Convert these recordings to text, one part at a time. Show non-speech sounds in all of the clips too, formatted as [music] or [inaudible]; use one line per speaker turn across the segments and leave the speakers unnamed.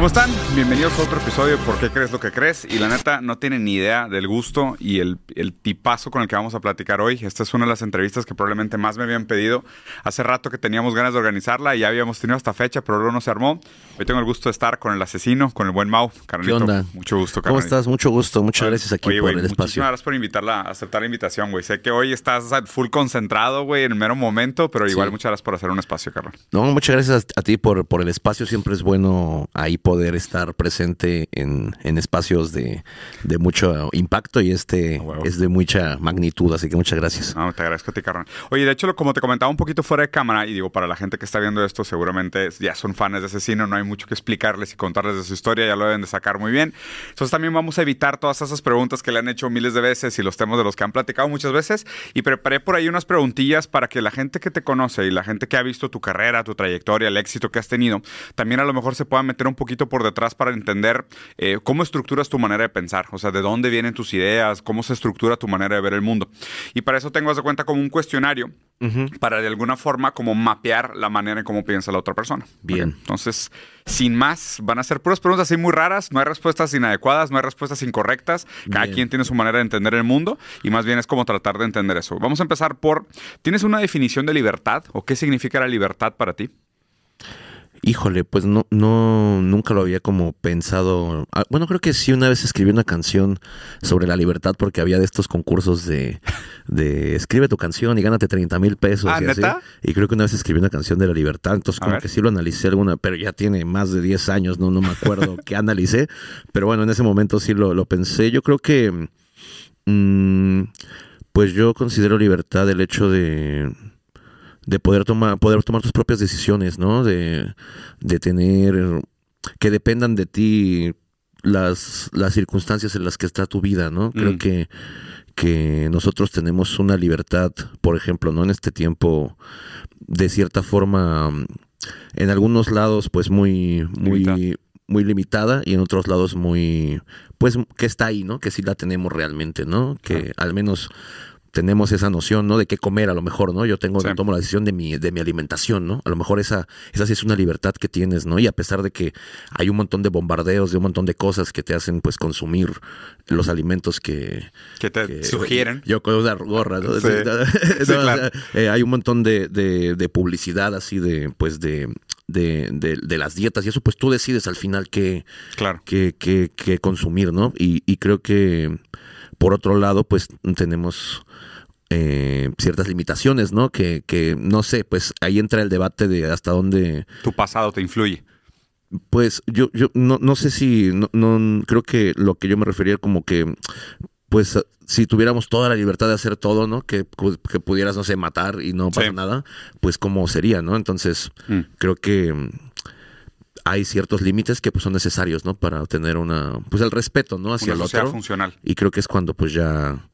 ¿Cómo están? Bienvenidos a otro episodio de ¿Por qué crees lo que crees? Y la neta, no tienen ni idea del gusto y el, el, tipazo con el que vamos a platicar hoy. Esta es una de las entrevistas que probablemente más me habían pedido. Hace rato que teníamos ganas de organizarla y ya habíamos tenido esta fecha, pero luego no se armó. Hoy tengo el gusto de estar con el asesino, con el buen Mau.
Carnalito, ¿Qué onda?
Mucho gusto,
carnalito. ¿Cómo estás? Mucho gusto. Muchas gracias aquí por el espacio.
Muchas gracias por invitarla, aceptar la invitación, güey. Sé que hoy estás full concentrado, güey, en el mero momento, pero igual muchas gracias por hacer un espacio, carnal.
No, muchas gracias a ti por, por el espacio. Siempre es bueno ahí poder estar presente en, en espacios de, de, mucho impacto y este es de mucha magnitud, así que muchas gracias.
No, te agradezco a ti, carnal. Oye, de hecho, como te comentaba un poquito fuera de cámara, y digo, para la gente que está viendo esto, seguramente ya son fans de Asesino, no hay mucho que explicarles y contarles de su historia, ya lo deben de sacar muy bien. Entonces también vamos a evitar todas esas preguntas que le han hecho miles de veces y los temas de los que han platicado muchas veces. Y preparé por ahí unas preguntillas para que la gente que te conoce y la gente que ha visto tu carrera, tu trayectoria, el éxito que has tenido, también a lo mejor se pueda meter un poquito por detrás para entender eh, cómo estructuras tu manera de pensar, o sea, de dónde vienen tus ideas, cómo se estructura tu manera de ver el mundo. Y para eso tengo, de cuenta, como un cuestionario para de alguna forma como mapear la manera en cómo piensa la otra persona.
Bien.
Entonces, sin más, van a ser puras preguntas así muy raras, no hay respuestas inadecuadas, no hay respuestas incorrectas, cada quien tiene su manera de entender el mundo y más bien es como tratar de entender eso. Vamos a empezar por, ¿tienes una definición de libertad o qué significa la libertad para ti?
Híjole, pues no, no, nunca lo había como pensado. Ah, bueno, creo que sí una vez escribí una canción sobre la libertad porque había de estos concursos de, de escribe tu canción y gánate 30 mil pesos.
Ah,
y,
así.
y creo que una vez escribí una canción de la libertad, entonces como que sí lo analicé alguna, pero ya tiene más de 10 años, no, no me acuerdo qué analicé, pero bueno, en ese momento sí lo, lo pensé. Yo creo que, mm, pues yo considero libertad el hecho de de poder tomar, poder tomar tus propias decisiones, ¿no? De, de tener, que dependan de ti las, las circunstancias en las que está tu vida, ¿no? Creo mm. que, que nosotros tenemos una libertad, por ejemplo, ¿no? En este tiempo, de cierta forma, en algunos lados, pues muy, muy, muy limitada y en otros lados muy, pues que está ahí, ¿no? Que sí la tenemos realmente, ¿no? Que al menos tenemos esa noción, ¿no? De qué comer a lo mejor, ¿no? Yo tengo, tomo la decisión de mi, de mi alimentación, ¿no? A lo mejor esa, esa sí es una libertad que tienes, ¿no? Y a pesar de que hay un montón de bombardeos, de un montón de cosas que te hacen, pues, consumir los alimentos que...
Que te sugieren.
Yo con una gorra, ¿no? [laughs] Eh, hay un montón de, de, publicidad así de, pues, de, de, de, las dietas y eso, pues tú decides al final qué,
claro.
qué, qué, qué consumir, ¿no? Y, y creo que por otro lado, pues tenemos eh, ciertas limitaciones, ¿no? Que, que, no sé, pues ahí entra el debate de hasta dónde...
Tu pasado te influye.
Pues yo, yo no, no sé si, no, no, creo que lo que yo me refería como que, pues si tuviéramos toda la libertad de hacer todo, ¿no? Que, que pudieras, no sé, matar y no pasa nada, pues cómo sería, ¿no? Entonces, mm. creo que hay ciertos límites que pues, son necesarios, ¿no? Para tener una, pues el respeto, ¿no? Hacia el otro.
funcional.
Y creo que es cuando pues ya,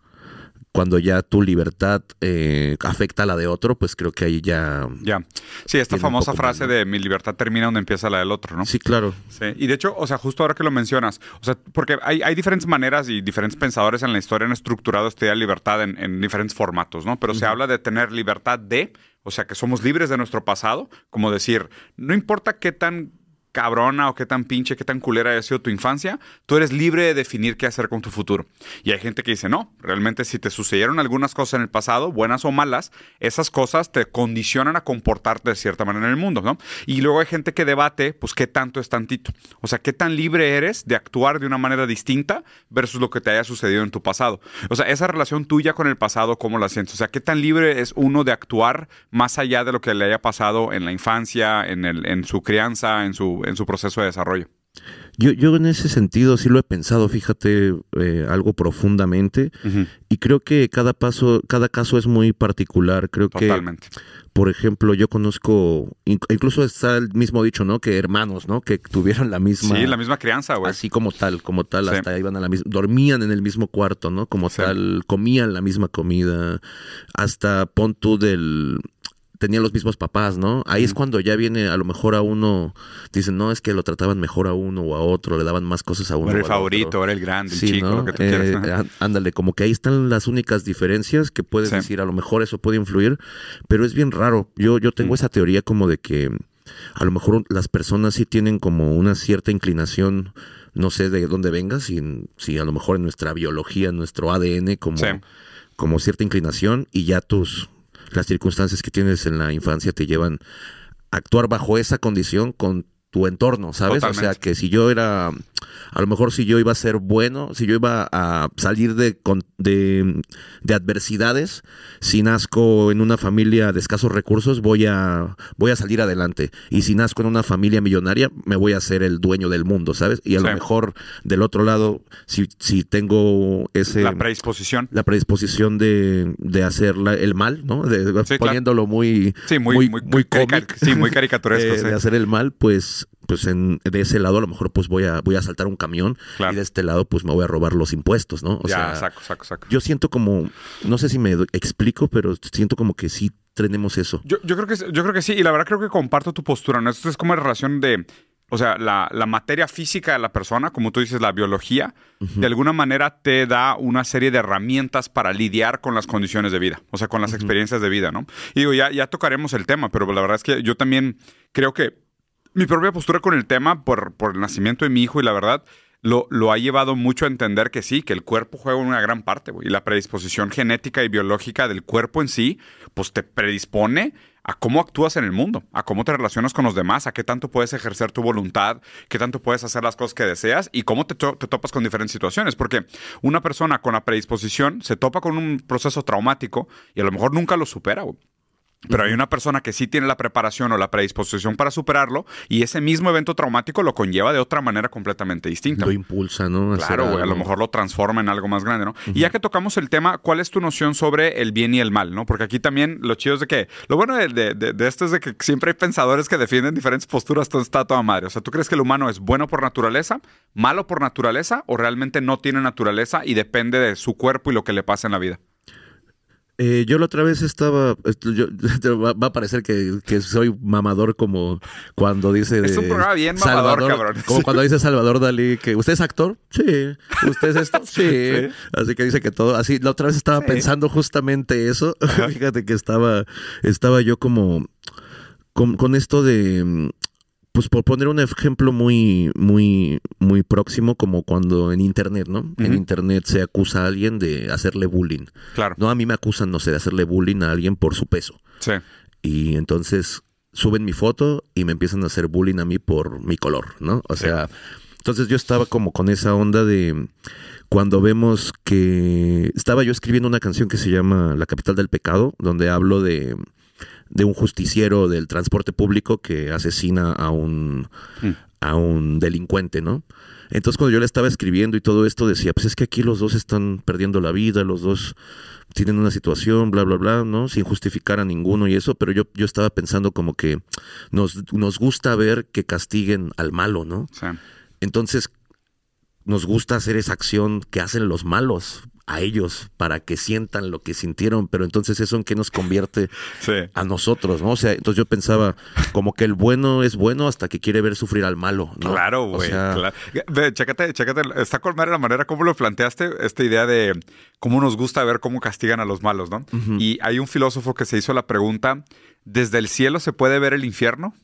cuando ya tu libertad eh, afecta a la de otro, pues creo que ahí ya...
Ya. Sí, esta famosa frase de mi libertad termina donde empieza la del otro, ¿no?
Sí, claro.
Sí. Y de hecho, o sea, justo ahora que lo mencionas, o sea, porque hay, hay diferentes maneras y diferentes pensadores en la historia han estructurado esta idea de libertad en, diferentes formatos, ¿no? Pero se habla de tener libertad de, o sea, que somos libres de nuestro pasado, como decir, no importa qué tan cabrona o qué tan pinche, qué tan culera haya sido tu infancia, tú eres libre de definir qué hacer con tu futuro. Y hay gente que dice, no, realmente si te sucedieron algunas cosas en el pasado, buenas o malas, esas cosas te condicionan a comportarte de cierta manera en el mundo, ¿no? Y luego hay gente que debate, pues, qué tanto es tantito. O sea, qué tan libre eres de actuar de una manera distinta versus lo que te haya sucedido en tu pasado. O sea, esa relación tuya con el pasado, ¿cómo la sientes? O sea, qué tan libre es uno de actuar más allá de lo que le haya pasado en la infancia, en, el, en su crianza, en su en su proceso de desarrollo.
Yo, yo en ese sentido sí lo he pensado, fíjate, eh, algo profundamente. Y creo que cada paso, cada caso es muy particular. Creo
Totalmente.
que, por ejemplo, yo conozco, incluso está el mismo dicho, ¿no? Que hermanos, ¿no? Que tuvieron la misma.
Sí, la misma crianza, güey.
Así como tal, como tal, hasta iban a la misma. Dormían en el mismo cuarto, ¿no? Como tal, comían la misma comida. Hasta pon del tenían los mismos papás, ¿no? Ahí es cuando ya viene, a lo mejor a uno, dicen, no, es que lo trataban mejor a uno o a otro, le daban más cosas a uno.
Era el favorito, era el grande, el chico, lo que tú
eh, Ándale, como que ahí están las únicas diferencias que puedes decir, a lo mejor eso puede influir, pero es bien raro. Yo, yo tengo esa teoría como de que a lo mejor las personas sí tienen como una cierta inclinación, no sé de dónde vengas, si, si a lo mejor en nuestra biología, en nuestro ADN, como, como cierta inclinación y ya tus, las circunstancias que tienes en la infancia te llevan a actuar bajo esa condición con tu entorno, ¿sabes? O sea, que si yo era, a lo mejor si yo iba a ser bueno, si yo iba a salir de, de, de, adversidades, si nazco en una familia de escasos recursos, voy a, voy a salir adelante. Y si nazco en una familia millonaria, me voy a ser el dueño del mundo, ¿sabes? Y a lo mejor del otro lado, si, si tengo ese...
La predisposición.
La predisposición de, de hacer el mal, ¿no? poniéndolo muy...
Sí, muy, muy, muy, sí, muy caricaturesco. [laughs]
Eh, de hacer el mal, pues pues en, de ese lado a lo mejor pues voy a voy a saltar un camión y de este lado pues me voy a robar los impuestos, ¿no?
O ya, saco, saco, saco.
Yo siento como, no sé si me explico, pero siento como que sí tenemos eso.
Yo, yo creo que yo creo que sí, y la verdad creo que comparto tu postura, ¿no? Esto es como en relación de o sea, la, la, materia física de la persona, como tú dices, la biología, de alguna manera te da una serie de herramientas para lidiar con las condiciones de vida, o sea, con las experiencias de vida, ¿no? Y digo, ya, ya tocaremos el tema, pero la verdad es que yo también creo que mi propia postura con el tema por, por el nacimiento de mi hijo y la verdad lo, lo, ha llevado mucho a entender que sí, que el cuerpo juega una gran parte, y la predisposición genética y biológica del cuerpo en sí, pues te predispone a cómo actúas en el mundo, a cómo te relacionas con los demás, a qué tanto puedes ejercer tu voluntad, qué tanto puedes hacer las cosas que deseas y cómo te, te topas con diferentes situaciones. Porque una persona con la predisposición se topa con un proceso traumático y a lo mejor nunca lo supera. Pero hay una persona que sí tiene la preparación o la predisposición para superarlo y ese mismo evento traumático lo conlleva de otra manera completamente distinta.
Lo impulsa, ¿no?
claro, güey, a lo mejor lo transforma en algo más grande, ¿no? Y ya que tocamos el tema, ¿cuál es tu noción sobre el bien y el mal, ¿no? Porque aquí también lo chido es de que, lo bueno de, esto es de que siempre hay pensadores que defienden diferentes posturas, todo está toda madre. O sea, ¿tú crees que el humano es bueno por naturaleza, malo por naturaleza o realmente no tiene naturaleza y depende de su cuerpo y lo que le pasa en la vida?
Eh, yo la otra vez estaba. [laughs] va, a parecer que, soy mamador como cuando dice.
es un programa bien mamador, cabrón.
Como cuando dice Salvador Dalí que. ¿Usted es actor? Sí. ¿Usted es esto? [laughs] Sí. Así que dice que todo. Así, la otra vez estaba pensando justamente eso. [laughs] Fíjate que estaba, estaba yo como. con esto de pues por poner un ejemplo muy, muy, muy próximo, como cuando en internet, ¿no? En internet se acusa a alguien de hacerle bullying.
Claro.
No, a mí me acusan, no sé, de hacerle bullying a alguien por su peso.
Sí.
Y entonces suben mi foto y me empiezan a hacer bullying a mí por mi color, ¿no? O sea, entonces yo estaba como con esa onda de cuando vemos que estaba yo escribiendo una canción que se llama La capital del pecado, donde hablo de de un justiciero del transporte público que asesina a un, mm. a un delincuente, ¿no? Entonces cuando yo le estaba escribiendo y todo esto decía, pues es que aquí los dos están perdiendo la vida, los dos tienen una situación, bla, bla, bla, ¿no? Sin justificar a ninguno y eso, pero yo, yo estaba pensando como que nos, nos gusta ver que castiguen al malo, ¿no? Entonces nos gusta hacer esa acción que hacen los malos a ellos para que sientan lo que sintieron, pero entonces eso en qué nos convierte [laughs] a nosotros, ¿no? O sea, entonces yo pensaba como que el bueno es bueno hasta que quiere ver sufrir al malo, ¿no?
Claro, güey. claro. Chécate, chécate, está colmar la manera como lo planteaste, esta idea de cómo nos gusta ver cómo castigan a los malos, ¿no? Y hay un filósofo que se hizo la pregunta, ¿desde el cielo se puede ver el infierno?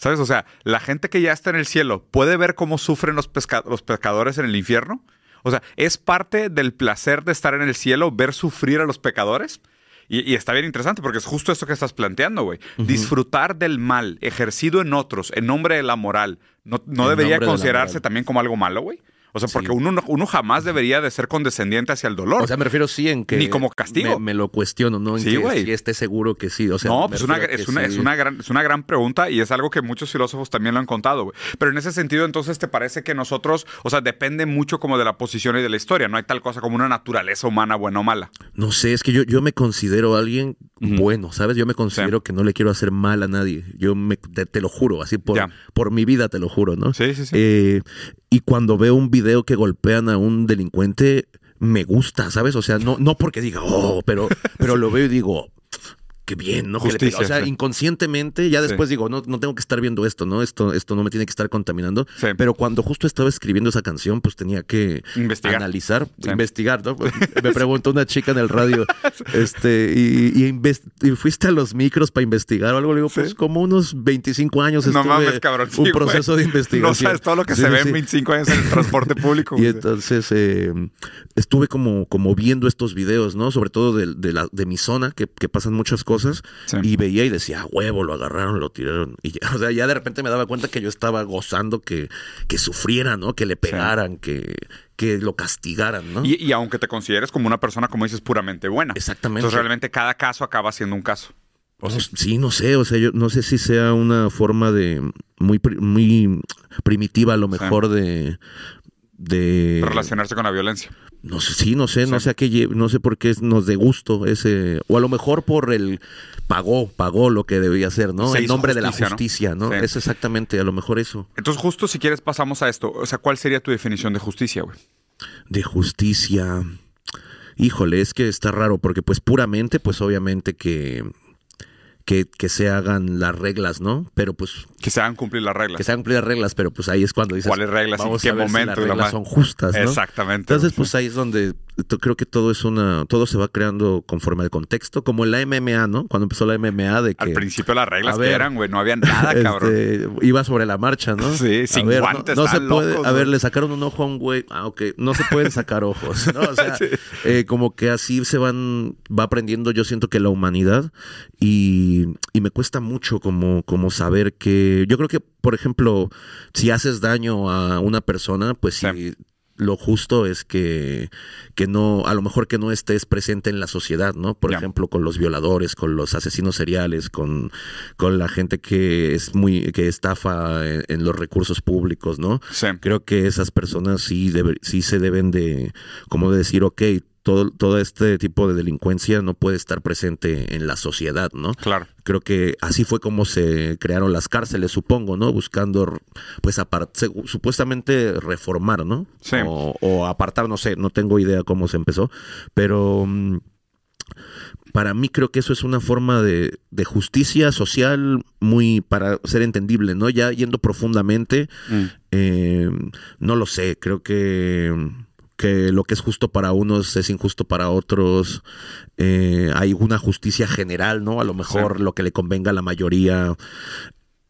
¿Sabes? O sea, la gente que ya está en el cielo puede ver cómo sufren los, los pescadores en el infierno. O sea, es parte del placer de estar en el cielo, ver sufrir a los pecadores. Y, está bien interesante porque es justo esto que estás planteando, güey. Disfrutar del mal ejercido en otros en nombre de la moral, ¿no, no debería considerarse también como algo malo, güey? O sea, porque uno, uno jamás debería de ser condescendiente hacia el dolor.
O sea, me refiero sí en que...
Ni como castigo.
Me, lo cuestiono, ¿no? En
sí, güey.
Si esté seguro que sí. O sea,
no, pues una, es, una, es, una gran, es una gran pregunta y es algo que muchos filósofos también lo han contado, güey. Pero en ese sentido, entonces, ¿te parece que nosotros, o sea, depende mucho como de la posición y de la historia? No hay tal cosa como una naturaleza humana buena o mala.
No sé, es que yo, yo me considero alguien bueno, ¿sabes? Yo me considero que no le quiero hacer mal a nadie. Yo me, te, lo juro, así por, por mi vida te lo juro, ¿no?
Sí, sí, sí.
Eh, y cuando veo un video que golpean a un delincuente, me gusta, ¿sabes? O sea, no, no porque diga, oh, pero, pero [laughs] lo veo y digo, qué bien, ¿no?
Justicia,
o sea,
sí.
inconscientemente, ya después digo, no, no tengo que estar viendo esto, ¿no? Esto, esto no me tiene que estar contaminando.
Sí.
Pero cuando justo estaba escribiendo esa canción, pues tenía que
Investigar.
analizar, investigar, ¿no? [laughs] Me preguntó una chica en el radio, [laughs] este, y, y invest- y fuiste a los micros para investigar o algo. Le digo, pues como unos 25 años
No
estuve
mames, cabrón.
un
güey.
proceso de investigación.
No sabes todo lo que se ve en 25 años en el transporte [laughs] público.
Y entonces eh, estuve como, como viendo estos videos, ¿no? Sobre todo de, de la, de mi zona, que, que pasan muchas cosas.
Sí.
Y veía y decía, "Ah, huevo, lo agarraron, lo tiraron. Y ya, [laughs] o sea, ya de repente me daba cuenta que yo estaba gozando que, que sufriera, ¿no? Que le pegaran, que, que lo castigaran, ¿no?
Y, y aunque te consideres como una persona, como dices, puramente buena.
Exactamente.
Entonces realmente cada caso acaba siendo un caso.
No, sí, no sé, o sea, yo no sé si sea una forma de muy, muy primitiva a lo mejor de... de
Relacionarse con la violencia.
No sé, sí, no sé, no sé a qué, no sé por qué nos de gusto ese, o a lo mejor por el pagó, pagó lo que debía hacer, ¿no?
Se
en
hizo
nombre de la
justicia, ¿no?
justicia, ¿no?
Sí.
Es exactamente, a lo mejor eso.
Entonces justo si quieres pasamos a esto. O sea, ¿cuál sería tu definición de justicia, güey?
De justicia. Híjole, es que está raro, porque pues puramente, pues obviamente que, que, que se hagan las reglas, ¿no? Pero pues
Que se hagan cumplir las reglas.
que se hagan cumplir las reglas, pero pues ahí es cuando dices
¿Cuáles reglas? ¿En qué
a ver si
momento?
las
la
reglas son justas, ¿no?
Exactamente.
Entonces, pues ahí es donde creo que todo es una, todo se va creando conforme al contexto, como en la MMA, ¿no? Cuando empezó la MMA de que
Al principio las reglas que eran, güey, no había [laughs] nada, cabrón.
este, iba sobre la marcha, ¿no? [laughs]
Sí, sin
ver,
guantes,
No, se puede,
locos,
a ver, le sacaron un ojo a un güey. Ah, ok, no se pueden sacar ojos, ¿no? O [laughs] sea, eh, como que así se van, va aprendiendo, yo siento que la humanidad y, y me cuesta mucho como, como saber que, yo creo que, por ejemplo, si haces daño a una persona, pues sí.
Sí.
Lo justo es que, que no, a lo mejor que no estés presente en la sociedad, ¿no? Por ejemplo, con los violadores, con los asesinos seriales, con, con la gente que es muy, que estafa en, en los recursos públicos, ¿no?
Sí.
Creo que esas personas sí, debe- sí se deben de, como de decir, ok, todo, todo este tipo de delincuencia no puede estar presente en la sociedad, ¿no?
Claro.
Creo que así fue como se crearon las cárceles, supongo, ¿no? Buscando, pues, supuestamente reformar, ¿no?
Sí.
O, o apartar, no sé, no tengo idea cómo se empezó, pero mm, para mí creo que eso es una forma de, de justicia social muy para ser entendible, ¿no? Ya yendo profundamente,
Mm.
eh, no lo sé, creo que, que lo que es justo para unos es injusto para otros. Eh, hay una justicia general, ¿no? A lo mejor
Sí.
lo que le convenga a la mayoría.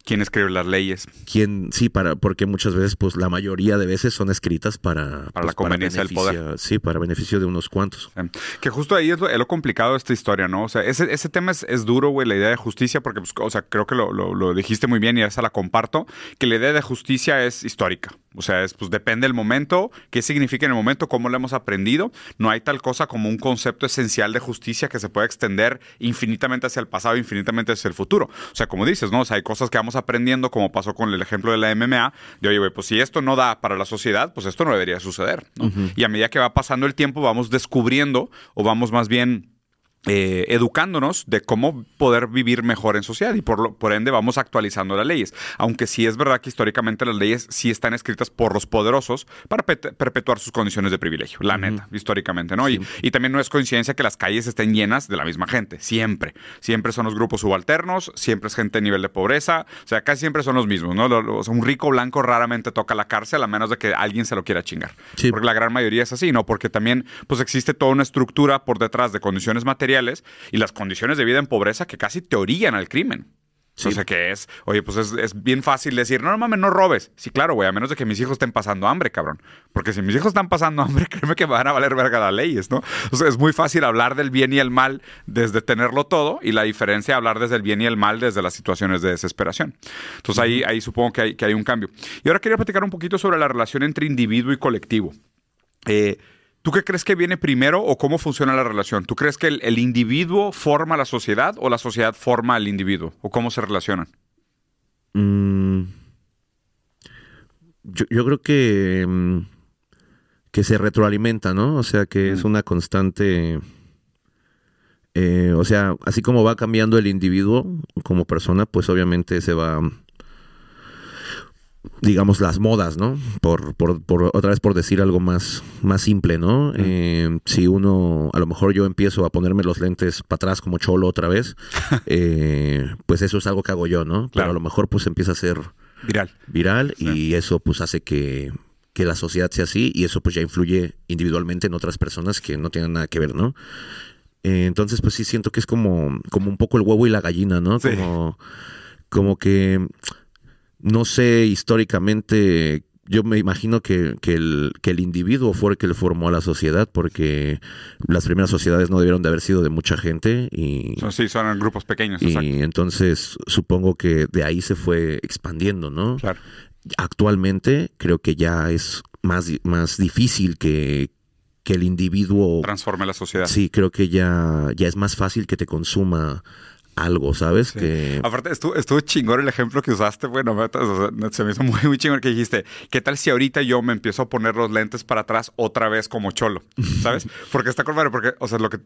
¿Quién escribe las leyes?
Quien, sí, para, porque muchas veces, pues la mayoría de veces son escritas para,
Para la
pues,
conveniencia del
beneficio- Sí, para beneficio de unos cuantos.
Sí. Que justo ahí es lo, es lo complicado de esta historia, ¿no? O sea, ese, ese tema es, es duro, güey, la idea de justicia, porque, pues, o sea, creo que lo, lo- lo dijiste muy bien y esa la comparto, que la idea de justicia es histórica. O sea, es, pues, depende del momento, qué significa en el momento, cómo lo hemos aprendido. No hay tal cosa como un concepto esencial de justicia que se pueda extender infinitamente hacia el pasado, infinitamente hacia el futuro. O sea, como dices, ¿no? O sea, hay cosas que vamos aprendiendo, como pasó con el ejemplo de la MMA, de, oye, güey, pues si esto no da para la sociedad, pues esto no debería suceder, ¿no? Y a medida que va pasando el tiempo, vamos descubriendo o vamos más bien eh, educándonos de cómo poder vivir mejor en sociedad y por, lo, por ende vamos actualizando las leyes. Aunque sí es verdad que históricamente las leyes sí están escritas por los poderosos para pet- perpetuar sus condiciones de privilegio, la neta, históricamente, ¿no? Y, y también no es coincidencia que las calles estén llenas de la misma gente, siempre. Siempre son los grupos subalternos, siempre es gente a nivel de pobreza, o sea, casi siempre son los mismos, ¿no? Lo- lo- un rico blanco raramente toca la cárcel a menos de que alguien se lo quiera chingar.
Sí.
Porque la gran mayoría es así, ¿no? Porque también pues existe toda una estructura por detrás de condiciones materiales y las condiciones de vida en pobreza que casi te orillan al crimen. O sea, que es, oye, pues es, es bien fácil decir, no, no mames, no robes. Sí, claro, güey, a menos de que mis hijos estén pasando hambre, cabrón. Porque si mis hijos están pasando hambre, [laughs] créeme que van a valer verga las leyes, ¿no? O sea, es muy fácil hablar del bien y el mal desde tenerlo todo y la diferencia hablar desde el bien y el mal desde las situaciones de desesperación. Entonces ahí, ahí supongo que hay, que hay un cambio. Y ahora quería platicar un poquito sobre la relación entre individuo y colectivo. Eh, ¿Tú qué crees que viene primero o cómo funciona la relación? ¿Tú crees que el, el individuo forma la sociedad o la sociedad forma al individuo? ¿O cómo se relacionan?
Mm, yo, yo creo que, mm, que se retroalimenta, ¿no? O sea, que es
Mm.
una constante... eh, o sea, así como va cambiando el individuo como persona, pues obviamente se va... digamos, las modas, ¿no? Por, por, por, otra vez por decir algo más, más simple, ¿no? Eh, si uno, a lo mejor yo empiezo a ponerme los lentes para atrás como cholo otra vez, [laughs] eh, pues eso es algo que hago yo, ¿no? Claro. Pero a lo mejor pues empieza a ser
viral.
Viral y eso pues hace que, que la sociedad sea así y eso pues ya influye individualmente en otras personas que no tienen nada que ver, ¿no? Eh, entonces pues sí siento que es como, como un poco el huevo y la gallina, ¿no? Como, como que no sé históricamente, yo me imagino que, el, que el individuo fue el que le formó a la sociedad, porque las primeras sociedades no debieron de haber sido de mucha gente. y
Sí, son grupos pequeños.
Y entonces supongo que de ahí se fue expandiendo, ¿no?
Claro.
Actualmente creo que ya es más, más difícil que, que el individuo
transforme la sociedad.
Sí, creo que ya, ya es más fácil que te consuma algo, ¿sabes? Que...
Aparte, estuvo, estuvo, chingón el ejemplo que usaste, bueno, se me hizo muy, muy chingón que dijiste, ¿qué tal si ahorita yo me empiezo a poner los lentes para atrás otra vez como cholo? ¿Sabes? [laughs] Porque está con porque, o sea, lo que,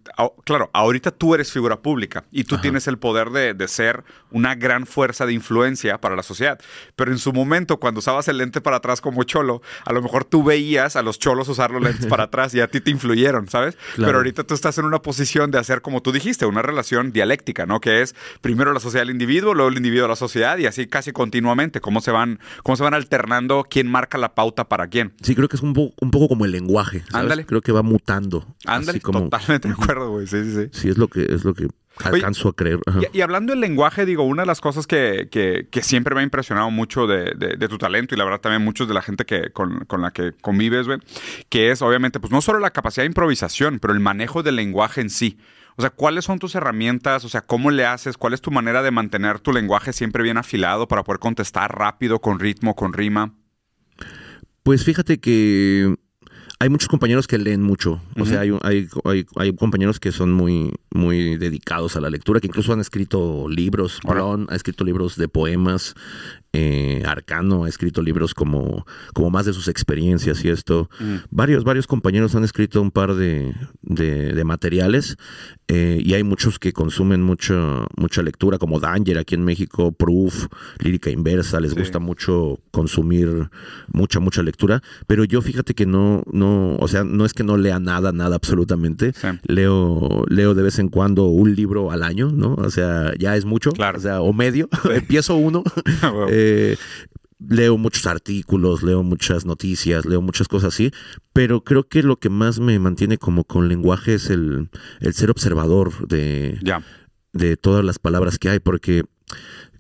claro, ahorita tú eres figura pública y tú tienes el poder de, de, ser una gran fuerza de influencia para la sociedad, pero en su momento, cuando usabas el lente para atrás como cholo, a lo mejor tú veías a los cholos usar los lentes para atrás y a ti te influyeron, ¿sabes? Pero ahorita tú estás en una posición de hacer, como tú dijiste, una relación dialéctica, ¿no? Que es primero la sociedad del individuo, luego el individuo a la sociedad y así casi continuamente, cómo se van, cómo se van alternando, quién marca la pauta para quién.
Sí, creo que es un, un poco como el lenguaje.
Ándale.
Creo que va mutando.
Ándale, totalmente de acuerdo, güey. Sí, sí, sí.
Sí, es lo que, es lo que alcanzo a creer.
Y, hablando del lenguaje, digo, una de las cosas que, que, siempre me ha impresionado mucho de, de, tu talento y la verdad también muchos de la gente que, con, con la que convives, güey, que es obviamente, pues no solo la capacidad de improvisación, pero el manejo del lenguaje en sí. O sea, ¿cuáles son tus herramientas? O sea, ¿cómo le haces? ¿Cuál es tu manera de mantener tu lenguaje siempre bien afilado para poder contestar rápido, con ritmo, con rima?
Pues fíjate que hay muchos compañeros que leen mucho. O sea, hay, hay, hay, compañeros que son muy, muy dedicados a la lectura, que incluso han escrito libros. Brown ha escrito libros de poemas. Eh, Arcano ha escrito libros como, como más de sus experiencias y esto. Varios, varios compañeros han escrito un par de, de, materiales eh, y hay muchos que consumen mucha, mucha lectura, como Danger aquí en México, Proof, Lírica Inversa, les gusta mucho consumir mucha, mucha lectura. Pero yo fíjate que no, no, o sea, no es que no lea nada, nada absolutamente. Leo, leo de vez en cuando un libro al año, ¿no? O sea, ya es mucho.
Claro.
O sea, o medio. [laughs] Empiezo uno. [laughs] Eh, leo muchos artículos, leo muchas noticias, leo muchas cosas así, pero creo que lo que más me mantiene como con lenguaje es el, ser observador de, de todas las palabras que hay, porque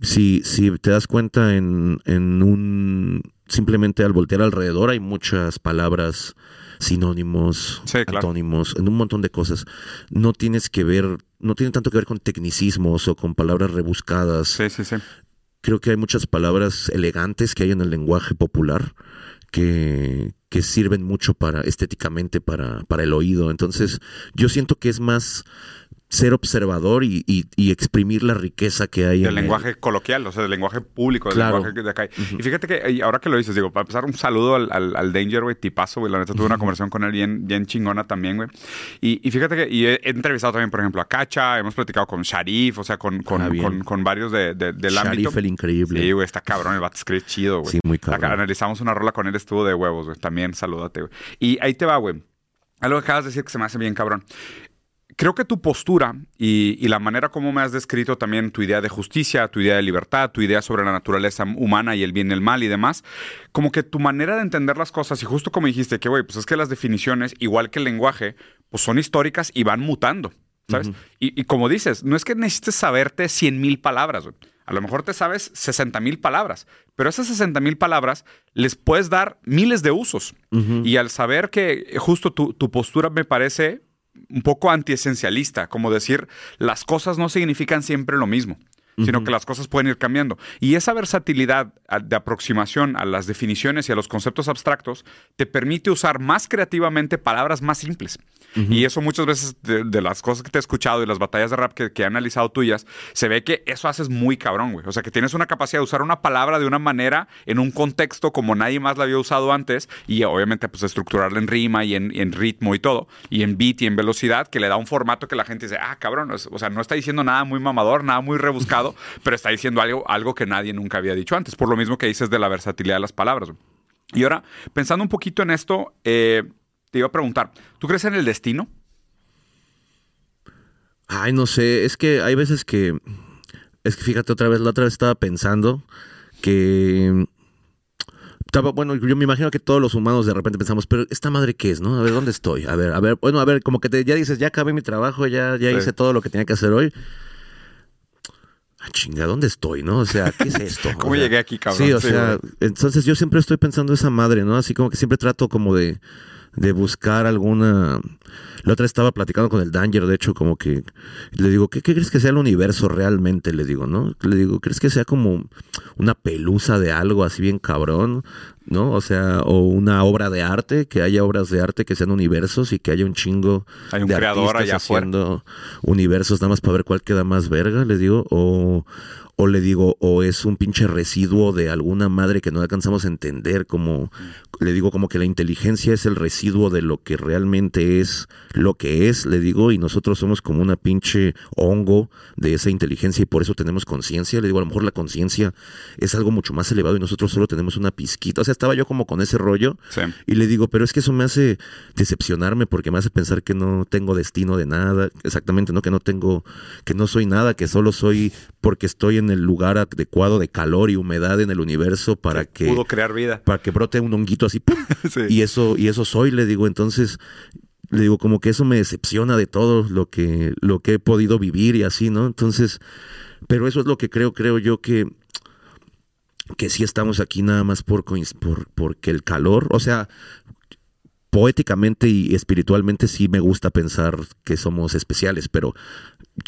si, si te das cuenta en, en un simplemente al voltear alrededor hay muchas palabras sinónimos, antónimos, en un montón de cosas. No tienes que ver, no tiene tanto que ver con tecnicismos o con palabras rebuscadas.
Sí, sí, sí
creo que hay muchas palabras elegantes que hay en el lenguaje popular que, que sirven mucho para estéticamente para, para el oído. Entonces, yo siento que es más ser observador y, exprimir la riqueza que hay.
Del lenguaje coloquial, o sea, del lenguaje público, del lenguaje de acá. Y fíjate que ahora que lo dices, digo, para empezar, un saludo al, al, Danger, güey, tipazo, güey. La neta tuve una conversación con él bien, bien chingona también, güey. Y, fíjate que y he, entrevistado también, por ejemplo, a Cacha, hemos platicado con Sharif, o sea, con, con, ah, con, varios de, del Sharif,
ámbito. el increíble.
Sí, güey, está cabrón, el vato escribe chido, güey.
Sí, muy cabrón.
analizamos una rola con él, estuvo de huevos, güey. También salúdate, güey. Y ahí te va, güey. Algo que acabas de decir que se me hace bien cabrón creo que tu postura y, la manera como me has descrito también tu idea de justicia, tu idea de libertad, tu idea sobre la naturaleza humana y el bien y el mal y demás, como que tu manera de entender las cosas, y justo como dijiste, que güey, pues es que las definiciones, igual que el lenguaje, pues son históricas y van mutando, ¿sabes? y, como dices, no es que necesites saberte 100 mil palabras, güey. A lo mejor te sabes 60 mil palabras, pero esas 60 mil palabras les puedes dar miles de usos. Y al saber que justo tu, tu postura me parece un poco antiesencialista, como decir, las cosas no significan siempre lo mismo sino que las cosas pueden ir cambiando. Y esa versatilidad de aproximación a las definiciones y a los conceptos abstractos te permite usar más creativamente palabras más simples. Y eso muchas veces de, las cosas que te he escuchado y las batallas de rap que, he analizado tuyas, se ve que eso haces muy cabrón, güey. O sea, que tienes una capacidad de usar una palabra de una manera en un contexto como nadie más la había usado antes y obviamente pues estructurarla en rima y en, ritmo y todo, y en beat y en velocidad, que le da un formato que la gente dice, ah, cabrón, o sea, no está diciendo nada muy mamador, nada muy rebuscado pero está diciendo algo, algo que nadie nunca había dicho antes, por lo mismo que dices de la versatilidad de las palabras. Y ahora, pensando un poquito en esto, eh, te iba a preguntar, ¿tú crees en el destino?
Ay, no sé, es que hay veces que, es que fíjate otra vez, la otra vez estaba pensando que estaba, bueno, yo me imagino que todos los humanos de repente pensamos, pero esta madre qué es, ¿no? A ver, ¿dónde estoy? A ver, a ver, bueno, a ver, como que te, ya dices, ya acabé mi trabajo, ya, ya hice todo lo que tenía que hacer hoy. Ah, chinga, ¿dónde estoy, no? O sea, ¿qué es [laughs] esto?
¿Cómo llegué aquí, cabrón?
Sí, o sea, entonces yo siempre estoy pensando esa madre, ¿no? Así como que siempre trato como de de buscar alguna... La otra estaba platicando con el Danger, de hecho, como que le digo, ¿qué, crees que sea el universo realmente? Le digo, ¿no? Le digo, ¿crees que sea como una pelusa de algo así bien cabrón? ¿No? O sea, o una obra de arte, que haya obras de arte que sean universos y que haya un chingo
Hay un creador allá
haciendo universos nada más para ver cuál queda más verga, le digo, o o le digo, o es un pinche residuo de alguna madre que no alcanzamos a entender, como le digo, como que la inteligencia es el residuo de lo que realmente es lo que es, le digo, y nosotros somos como una pinche hongo de esa inteligencia y por eso tenemos conciencia, le digo, a lo mejor la conciencia es algo mucho más elevado y nosotros solo tenemos una pizquita, o sea, estaba yo como con ese rollo y le digo, pero es que eso me hace decepcionarme porque me hace pensar que no tengo destino de nada, exactamente, ¿no? Que no tengo, que no soy nada, que solo soy porque estoy en el lugar adecuado de calor y humedad en el universo para que,
pudo crear vida.
Para que brote un honguito así. [laughs] Y eso y eso soy, le digo, entonces le digo como que eso me decepciona de todo lo que lo que he podido vivir y así, ¿no? Entonces, pero eso es lo que creo creo yo que que sí estamos aquí nada más por, por porque el calor, o sea, poéticamente y espiritualmente sí me gusta pensar que somos especiales, pero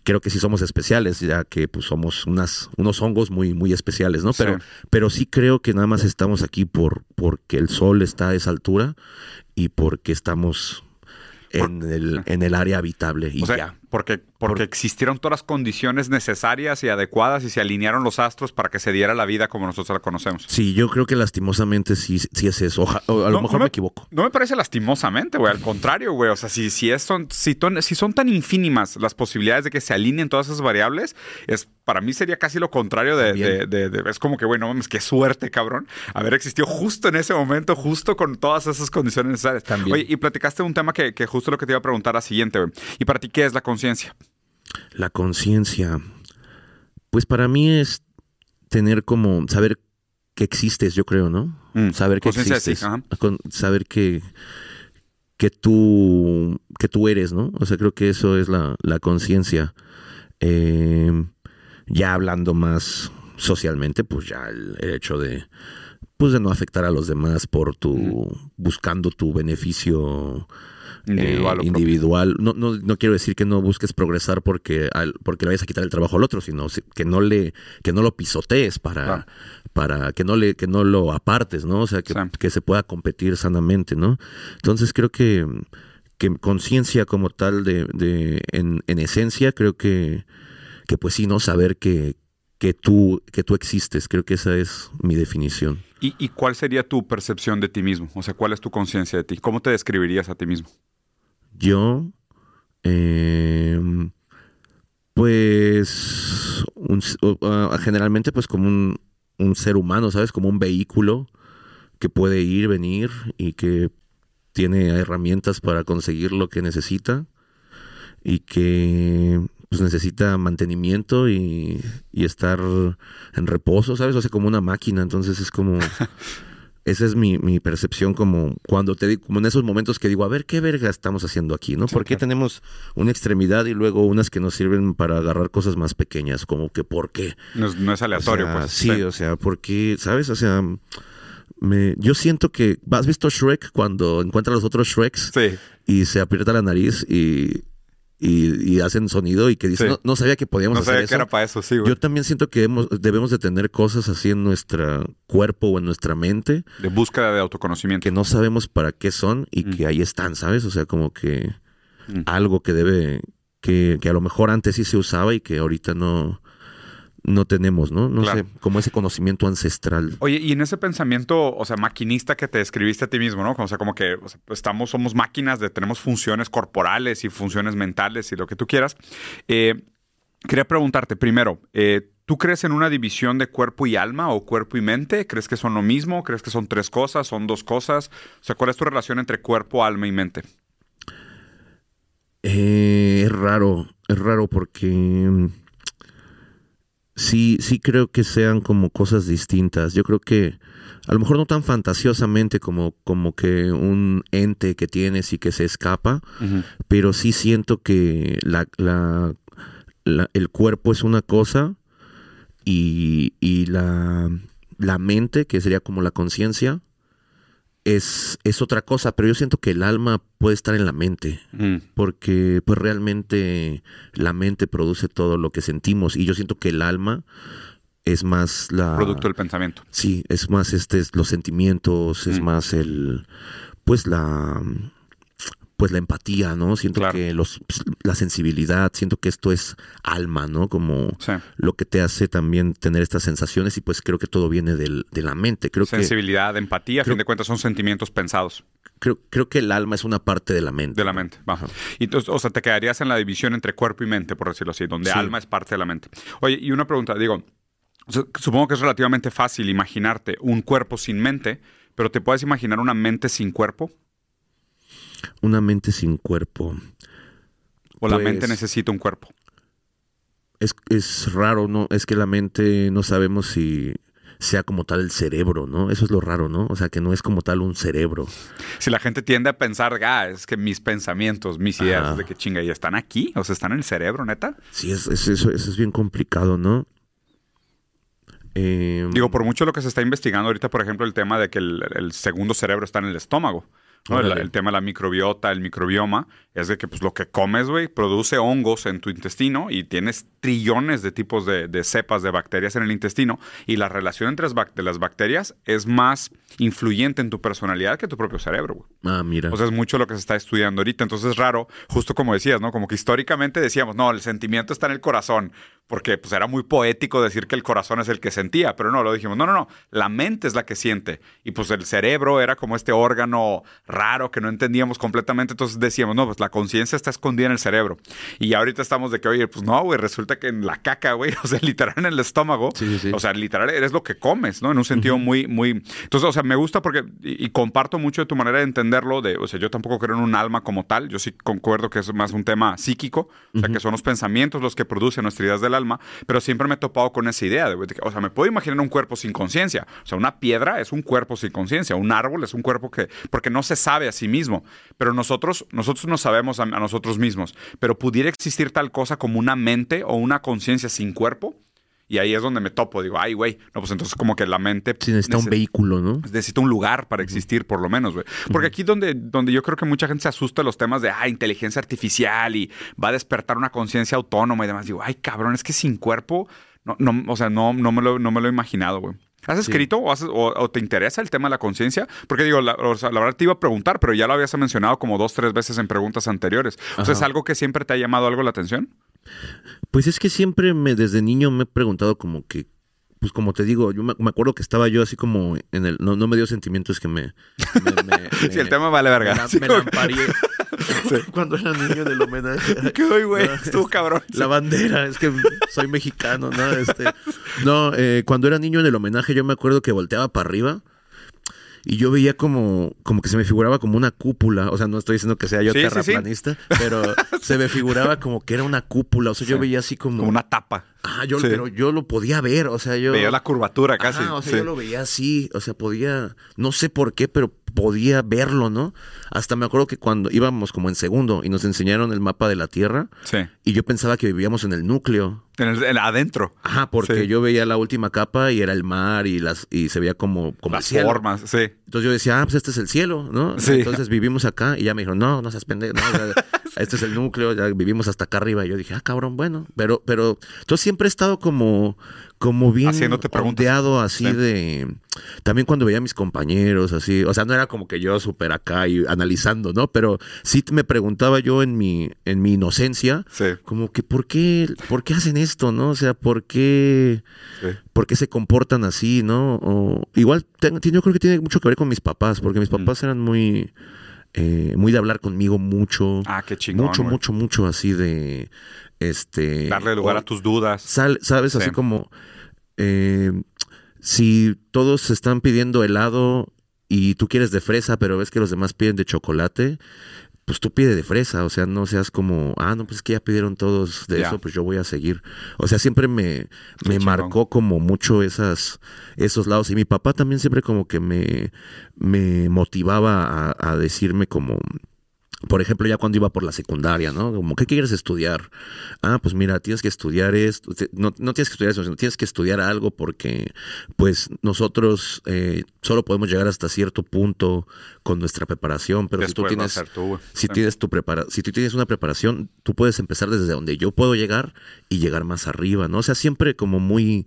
creo que sí somos especiales, ya que pues somos unas, unos hongos muy, muy especiales, ¿no? Pero, pero sí creo que nada más estamos aquí por, porque el sol está a esa altura y porque estamos en el, en el área habitable y ya.
Porque, porque existieron todas las condiciones necesarias y adecuadas y se alinearon los astros para que se diera la vida como nosotros la conocemos.
Sí, yo creo que lastimosamente sí, sí es eso. a lo mejor me, equivoco.
No me parece lastimosamente, güey. Al contrario, güey. O sea, si, si, es, son, si, si son tan infínimas las posibilidades de que se alineen todas esas variables, es para mí sería casi lo contrario de, es como que, güey, no mames, qué suerte, cabrón, haber existido justo en ese momento, justo con todas esas condiciones necesarias. También. Oye, y platicaste un tema que, que justo lo que te iba a preguntar a siguiente, güey. ¿Y para ti qué es la conciencia?
La conciencia, pues para mí es tener como, saber que existes, yo creo, ¿no? Mm. Saber que existes. saber que que tú, que tú eres, ¿no? O sea, creo que eso es la, la conciencia. Eh, ya hablando más socialmente, pues ya el, hecho de pues de no afectar a los demás por tu buscando tu beneficio individual. Eh, individual. No, no, no, quiero decir que no busques progresar porque, porque le vayas a quitar el trabajo al otro, sino que no le, que no lo pisotees para, para que no le, que no lo apartes, ¿no? O sea, que, que se pueda competir sanamente, ¿no? Entonces creo que, que conciencia como tal de, de en, en esencia, creo que que pues sí, ¿no? Saber que, que, tú, que tú existes. Creo que esa es mi definición.
¿Y, cuál sería tu percepción de ti mismo? O sea, ¿cuál es tu conciencia de ti? ¿Cómo te describirías a ti mismo?
Yo, em, pues, generalmente pues como un, un ser humano, ¿sabes? Como un vehículo que puede ir, venir y que tiene herramientas para conseguir lo que necesita y que pues necesita mantenimiento y, estar en reposo, ¿sabes? O sea, como una máquina, entonces es como... [laughs] Esa es mi, percepción como cuando te digo, como en esos momentos que digo, a ver, ¿qué verga estamos haciendo aquí? ¿No? ¿Por qué tenemos una extremidad y luego unas que nos sirven para agarrar cosas más pequeñas? Como que, ¿por qué?
No es, aleatorio, pues.
Sí, o sea, porque, ¿sabes? O sea, me, yo siento que, ¿has visto Shrek cuando encuentra a los otros Shreks?
Sí.
Y se aprieta la nariz y y, hacen sonido y que dicen, no, sabía que podíamos hacer eso.
Que era para eso, sí,
Yo también siento que debemos de tener cosas así en nuestro cuerpo o en nuestra mente.
De búsqueda de autoconocimiento.
Que no sabemos para qué son y que ahí están, ¿sabes? O sea, como que algo que debe, que, que a lo mejor antes sí se usaba y que ahorita no, no tenemos, ¿no? No sé, como ese conocimiento ancestral.
Oye, y en ese pensamiento, o sea, maquinista que te describiste a ti mismo, ¿no? O sea, como que estamos, somos máquinas de, tenemos funciones corporales y funciones mentales y lo que tú quieras. Eh, quería preguntarte primero, eh, ¿Tú crees en una división de cuerpo y alma o cuerpo y mente? ¿Crees que son lo mismo? ¿Crees que son tres cosas? ¿Son dos cosas? O sea, ¿cuál es tu relación entre cuerpo, alma y mente?
Eh, es raro, es raro porque mm, sí, sí creo que sean como cosas distintas. Yo creo que a lo mejor no tan fantasiosamente como, como que un ente que tienes y que se escapa, pero sí siento que la, la, el cuerpo es una cosa y, la, mente, que sería como la conciencia, es, es, otra cosa, pero yo siento que el alma puede estar en la mente, mm. porque pues realmente la mente produce todo lo que sentimos y yo siento que el alma es más la...
Producto del pensamiento.
Sí, es más este, los sentimientos, es mm. más el, pues la, pues la empatía, ¿no? Siento que los, la sensibilidad, siento que esto es alma, ¿no? Como lo que te hace también tener estas sensaciones y pues creo que todo viene del, de la mente. Creo
Sensibilidad, empatía, a fin de cuentas son sentimientos pensados.
Creo, creo que el alma es una parte de la mente.
De la mente, bajo. Y o sea, te quedarías en la división entre cuerpo y mente, por decirlo así, donde alma es parte de la mente. Oye, y una pregunta, digo, Supongo que es relativamente fácil imaginarte un cuerpo sin mente, pero ¿te puedes imaginar una mente sin cuerpo?
Una mente sin cuerpo.
¿O la mente pues necesita un cuerpo?
Es, es, raro, ¿no? Es que la mente no sabemos si sea como tal el cerebro, ¿no? Eso es lo raro, ¿no? O sea, que no es como tal un cerebro.
Si la gente tiende a pensar, ah, es que mis pensamientos, mis ideas, de que chinga, ¿y están aquí? O sea, ¿están en el cerebro, neta?
Sí, es, eso, eso es bien complicado, ¿no?
Em, Digo, por mucho lo que se está investigando ahorita, por ejemplo, el tema de que el segundo cerebro está en el estómago. El, tema de la microbiota, el microbioma, es de que pues, lo que comes, güey, produce hongos en tu intestino y tienes trillones de tipos de, cepas de bacterias en el intestino y la relación entre las, bacterias es más influyente en tu personalidad que tu propio cerebro, güey.
Ah, mira.
O sea, es mucho lo que se está estudiando ahorita. Entonces es raro, justo como decías, ¿no? Como que históricamente decíamos, no, el sentimiento está en el corazón, porque pues era muy poético decir que el corazón es el que sentía, pero no, lo dijimos, no, no, no, la mente es la que siente. Y pues el cerebro era como este órgano raro que no entendíamos completamente, entonces decíamos, no, pues la conciencia está escondida en el cerebro. Y ahorita estamos de que, oye, pues no, güey, resulta que en la caca, güey, [laughs] o sea, literal en el estómago, o sea, literal eres lo que comes, ¿no? En un sentido muy, muy... Entonces, o sea, me gusta porque, y, comparto mucho de tu manera de entenderlo, de, o sea, yo tampoco creo en un alma como tal, yo sí concuerdo que es más un tema psíquico, o sea, que son los pensamientos los que producen nuestras ideas del alma, pero siempre me he topado con esa idea, de, o sea, me puedo imaginar un cuerpo sin conciencia, o sea, una piedra es un cuerpo sin conciencia, un árbol es un cuerpo que, porque no se sabe a sí mismo, pero nosotros, nosotros no sabemos a, a nosotros mismos, pero pudiera existir tal cosa como una mente o una conciencia sin cuerpo, y ahí es donde me topo. Digo, ay, güey. No, pues entonces como que la mente...
Sí, necesita un vehículo, ¿no?
Necesita un lugar para existir, por lo menos, güey. Porque aquí donde, donde yo creo que mucha gente se asusta los temas de, ah, inteligencia artificial y va a despertar una conciencia autónoma y demás. Digo, ay, cabrón, es que sin cuerpo... No, no, o sea, no, no, me lo, no me lo he imaginado, güey. ¿Has escrito o, o, te interesa el tema de la conciencia? Porque digo, la, la, verdad te iba a preguntar, pero ya lo habías mencionado como dos, tres veces en preguntas anteriores. O sea, ¿es algo que siempre te ha llamado algo la atención?
Pues es que siempre me, desde niño me he preguntado como que, pues como te digo, yo me, acuerdo que estaba yo así como en el, no, no me dio sentimientos que me...
me, [laughs] sí, el tema vale verga.
Me, me [laughs] Cuando era niño en el homenaje. [laughs]
¿Qué hoy, güey? Estuvo cabrón.
La bandera, es que soy mexicano, ¿no? Este, no, eh, cuando era niño en el homenaje yo me acuerdo que volteaba para arriba y yo veía como, como que se me figuraba como una cúpula. O sea, no estoy diciendo que sea yo terraplanista, pero [laughs] se me figuraba como que era una cúpula. O sea, yo veía así como.
Como una tapa.
Ah, yo, pero yo lo podía ver. O sea, yo.
Veía la curvatura casi.
o sea, yo lo veía así. O sea, podía. No sé por qué, pero podía verlo, ¿no? Hasta me acuerdo que cuando íbamos como en segundo y nos enseñaron el mapa de la Tierra.
Sí.
Y yo pensaba que vivíamos en el núcleo.
En el, adentro.
Ajá, porque yo veía la última capa y era el mar y las y se veía como, como
las formas, sí.
Entonces yo decía, ah, pues este es el cielo, ¿no? Sí. Entonces vivimos acá y ya me dijeron, no, no seas pendejo, no, [laughs] este es el núcleo, ya vivimos hasta acá arriba. Y yo dije, ah, cabrón, bueno, pero, pero, yo siempre he estado como, como bien ondeado así de también cuando veía a mis compañeros así, o sea, no era como que yo súper acá y analizando, ¿no? Pero sí me preguntaba yo en mi en mi inocencia, como que por qué por qué hacen esto, ¿no? O sea, por qué por qué se comportan así, ¿no? O, igual yo creo que tiene mucho que ver con mis papás, porque mis papás eran muy eh, muy de hablar conmigo mucho.
Ah, qué chingón.
Mucho, mucho, mucho así de Este,
Darle lugar a tus dudas.
¿Sabes? Así como, eh, si todos están pidiendo helado y tú quieres de fresa, pero ves que los demás piden de chocolate, pues tú pide de fresa, o sea, no seas como, ah, no, pues que ya pidieron todos de eso, pues yo voy a seguir. O sea, siempre me, me marcó como mucho esas, esos lados. Y mi papá también siempre como que me, me motivaba a, a decirme como, por ejemplo, ya cuando iba por la secundaria, ¿no? Como, ¿qué quieres estudiar? Ah, pues mira, tienes que estudiar esto, no, no tienes que estudiar eso, sino tienes que estudiar algo porque, pues, nosotros eh, solo podemos llegar hasta cierto punto con nuestra preparación, pero si tú tienes, si tienes tu prepara si tú tienes una preparación, tú puedes empezar desde donde yo puedo llegar y llegar más arriba, ¿no? O sea, siempre como muy...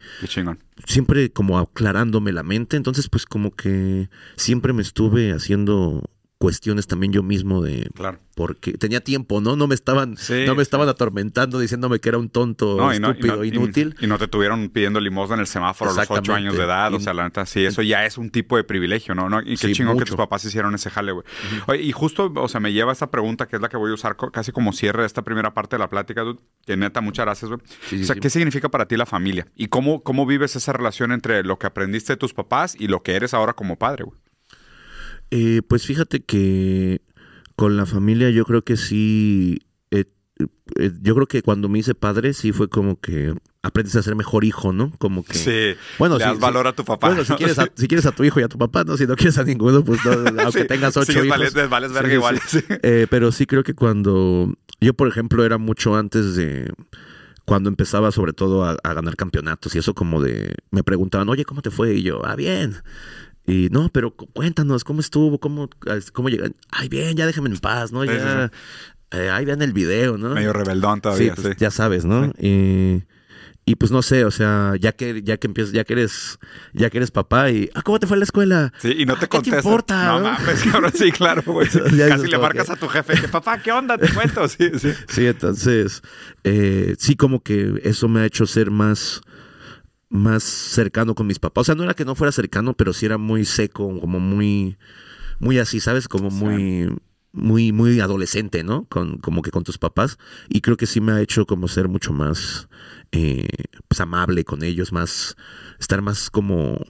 Siempre como aclarándome la mente, entonces, pues, como que siempre me estuve haciendo cuestiones también yo mismo de claro. porque tenía tiempo, ¿no? No me estaban no me estaban atormentando diciéndome que era un tonto, estúpido, inútil.
Y, no te tuvieron pidiendo limosna en el semáforo a los ocho años de edad, o sea, la neta sí, eso ya es un tipo de privilegio, ¿no? y qué chingón que tus papás hicieron ese jale, güey. y justo, o sea, me lleva esta pregunta que es la que voy a usar casi como cierre de esta primera parte de la plática, dude, que neta, muchas gracias, güey. o sea, ¿qué significa para ti la familia? ¿Y cómo, cómo vives esa relación entre lo que aprendiste de tus papás y lo que eres ahora como padre, güey?
Eh, pues fíjate que con la familia yo creo que sí, eh, eh, yo creo que cuando me hice padre sí fue como que aprendes a ser mejor hijo, ¿no? Como que...
Sí, bueno, le das valor a tu papá.
Bueno, si, quieres a, si quieres a tu hijo y a tu papá, ¿no? Si no quieres a ninguno, pues no, [laughs] aunque tengas ocho hijos.
Vales, vales verga igual.
pero sí creo que cuando... Yo, por ejemplo, era mucho antes de cuando empezaba sobre todo a, a, ganar campeonatos y eso como de me preguntaban, oye, ¿cómo te fue? Y yo, ah, bien. Y no, pero cuéntanos, ¿cómo estuvo? ¿Cómo, cómo llegan? Ay, bien, ya déjame en paz, ¿no? Ya, eh, ahí vean el video, ¿no?
Medio rebeldón todavía,
sí. Pues, ya sabes, ¿no? Y, y, pues no sé, o sea, ya que, ya que empiezas, ya que eres, ya que eres papá y, ah, ¿cómo te fue en la escuela?
Sí, y no te
ah, ¿qué te importa?
No, mames, cabrón, sí, claro, güey. [laughs] Casi le marcas a tu jefe, que papá, ¿qué onda? Te cuento, sí, sí.
Sí, entonces, eh, sí, como que eso me ha hecho ser más más cercano con mis papás. O sea, no era que no fuera cercano, pero sí era muy seco, como muy, muy así, ¿sabes? Como muy, muy, muy adolescente, ¿no? Con, como que con tus papás. Y creo que sí me ha hecho como ser mucho más, eh, pues amable con ellos, más, estar más como,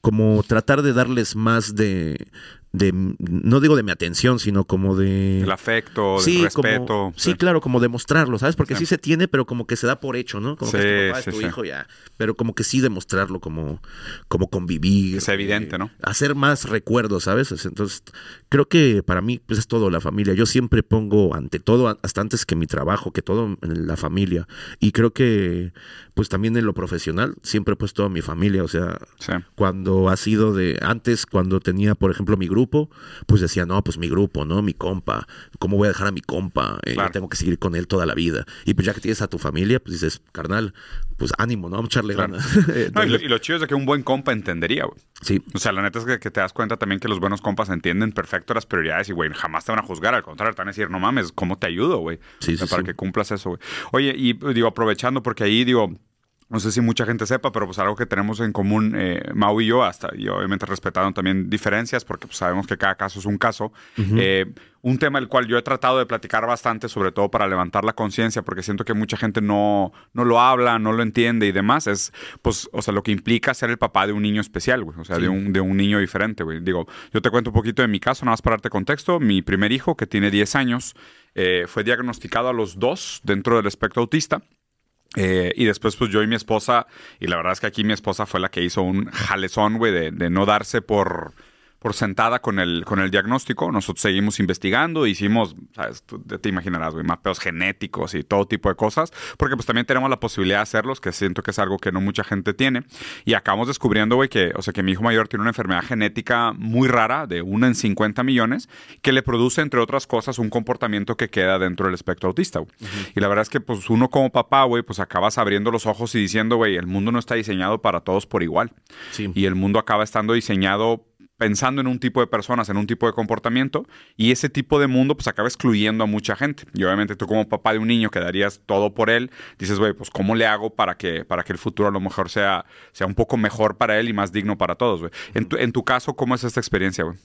como tratar de darles más de, de no digo de mi atención, sino como de
el afecto, sí, respeto.
sí, claro, como demostrarlo, ¿sabes? Porque sí. se tiene, pero como que se da por hecho, ¿no? Como que tu papá es tu hijo ya, pero como que sí demostrarlo como como convivir,
es evidente,
eh,
¿no?
Hacer más recuerdos, ¿sabes? Entonces, creo que para mí pues es todo la familia. Yo siempre pongo ante todo hasta antes que mi trabajo, que todo en la familia y creo que pues también en lo profesional siempre he puesto a mi familia, o sea, cuando ha sido de antes cuando tenía, por ejemplo, mi grupo pues decía, no, pues mi grupo, ¿no? Mi compa, ¿cómo voy a dejar a mi compa? Eh, tengo que seguir con él toda la vida. Y pues ya que tienes a tu familia, pues dices, carnal, pues ánimo, ¿no? Vamos a echarle ganas. [laughs]
y, lo, chido es de que un buen compa entendería, güey.
Sí.
O sea, la neta es que, te das cuenta también que los buenos compas entienden perfecto las prioridades y, güey, jamás te van a juzgar. Al contrario, te van a decir, no mames, ¿cómo te ayudo, güey?
Sí, sí,
para que cumplas eso, güey. Oye, y digo, aprovechando, porque ahí, digo, no sé si mucha gente sepa, pero pues algo que tenemos en común eh, Mau y yo, hasta y obviamente respetando también diferencias, porque pues, sabemos que cada caso es un caso. Eh, un tema el cual yo he tratado de platicar bastante, sobre todo para levantar la conciencia, porque siento que mucha gente no, no lo habla, no lo entiende y demás, es pues, o sea, lo que implica ser el papá de un niño especial, güey, o sea, de, un, de un niño diferente, güey. Digo, yo te cuento un poquito de mi caso, nada más para darte contexto. Mi primer hijo, que tiene 10 años, eh, fue diagnosticado a los dos dentro del espectro autista. Eh, y después, pues yo y mi esposa, y la verdad es que aquí mi esposa fue la que hizo un jalezón, güey, de, de no darse por por sentada con el, con el diagnóstico. Nosotros seguimos investigando, hicimos, sabes, tú te imaginarás, güey, mapeos genéticos y todo tipo de cosas, porque pues también tenemos la posibilidad de hacerlos, que siento que es algo que no mucha gente tiene. Y acabamos descubriendo, güey, que, o sea, que mi hijo mayor tiene una enfermedad genética muy rara, de una en 50 millones, que le produce, entre otras cosas, un comportamiento que queda dentro del espectro autista, güey. Y la verdad es que, pues, uno como papá, güey, pues acabas abriendo los ojos y diciendo, güey, el mundo no está diseñado para todos por igual.
Sí.
Y el mundo acaba estando diseñado pensando en un tipo de personas, en un tipo de comportamiento, y ese tipo de mundo pues acaba excluyendo a mucha gente. Y obviamente tú como papá de un niño que darías todo por él, dices, güey, pues ¿cómo le hago para que, para que el futuro a lo mejor sea, sea un poco mejor para él y más digno para todos, güey? En tu, en tu caso, ¿cómo es esta experiencia, güey?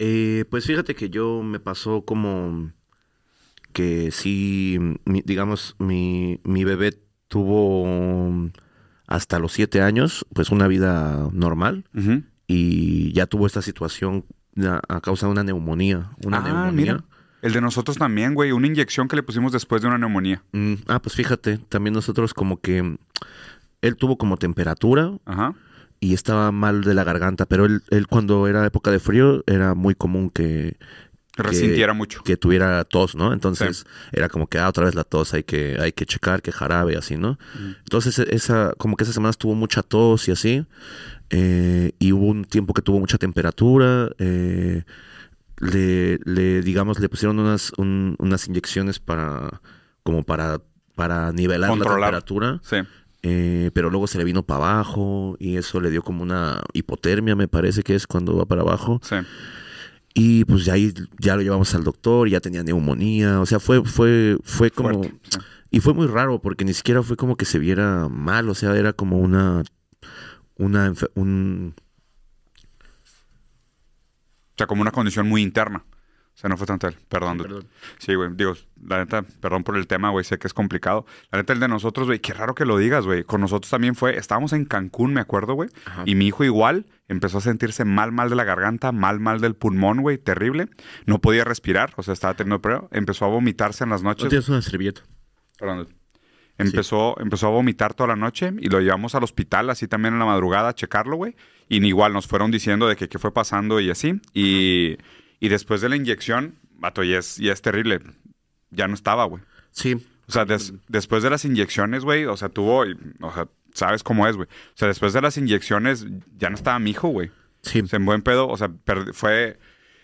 Eh, pues fíjate que yo me pasó como que sí, digamos, mi, mi bebé tuvo hasta los siete años, pues una vida normal y ya tuvo esta situación a, causa de una neumonía. Una ah, neumonía.
El de nosotros también, güey, una inyección que le pusimos después de una neumonía.
Mm, ah, pues fíjate, también nosotros como que él tuvo como temperatura y estaba mal de la garganta, pero él, él cuando era época de frío era muy común que,
resintiera mucho.
Que tuviera tos, ¿no? Entonces era como que, ah, otra vez la tos, hay que, hay que checar, que jarabe, así, ¿no? Entonces esa, como que esas semanas tuvo mucha tos y así. Eh, y hubo un tiempo que tuvo mucha temperatura. Eh, le, le, digamos, le pusieron unas, unas inyecciones para, como para, para nivelar la temperatura.
Sí.
Eh, pero luego se le vino para abajo y eso le dio como una hipotermia, me parece que es cuando va para abajo.
Sí.
Y pues ya ahí ya lo llevamos al doctor, ya tenía neumonía, o sea, fue fue fue como y fue muy raro porque ni siquiera fue como que se viera mal, o sea, era como una una un
o sea, como una condición muy interna. O sea, no fue tanto él. Perdón. Sí, güey. Digo, la neta, perdón por el tema, güey. Sé que es complicado. La neta, el de nosotros, güey, qué raro que lo digas, güey. Con nosotros también fue. Estábamos en Cancún, me acuerdo, güey. Y mi hijo igual empezó a sentirse mal, mal de la garganta, mal, mal del pulmón, güey. Terrible. No podía respirar. O sea, estaba teniendo prueba. Empezó a vomitarse en las noches. ¿No
tienes una servilleta?
Perdón. Empezó, empezó a vomitar toda la noche y lo llevamos al hospital, así también en la madrugada, a checarlo, güey. Y igual nos fueron diciendo de que qué fue pasando y así. Y. Y después de la inyección, vato, ya es, ya es terrible. Ya no estaba, güey.
Sí.
O sea, después de las inyecciones, güey, o sea, tuvo, o sea, sabes cómo es, güey. O sea, después de las inyecciones ya no estaba mi hijo, güey.
Sí.
O sea, en buen pedo, o sea, fue...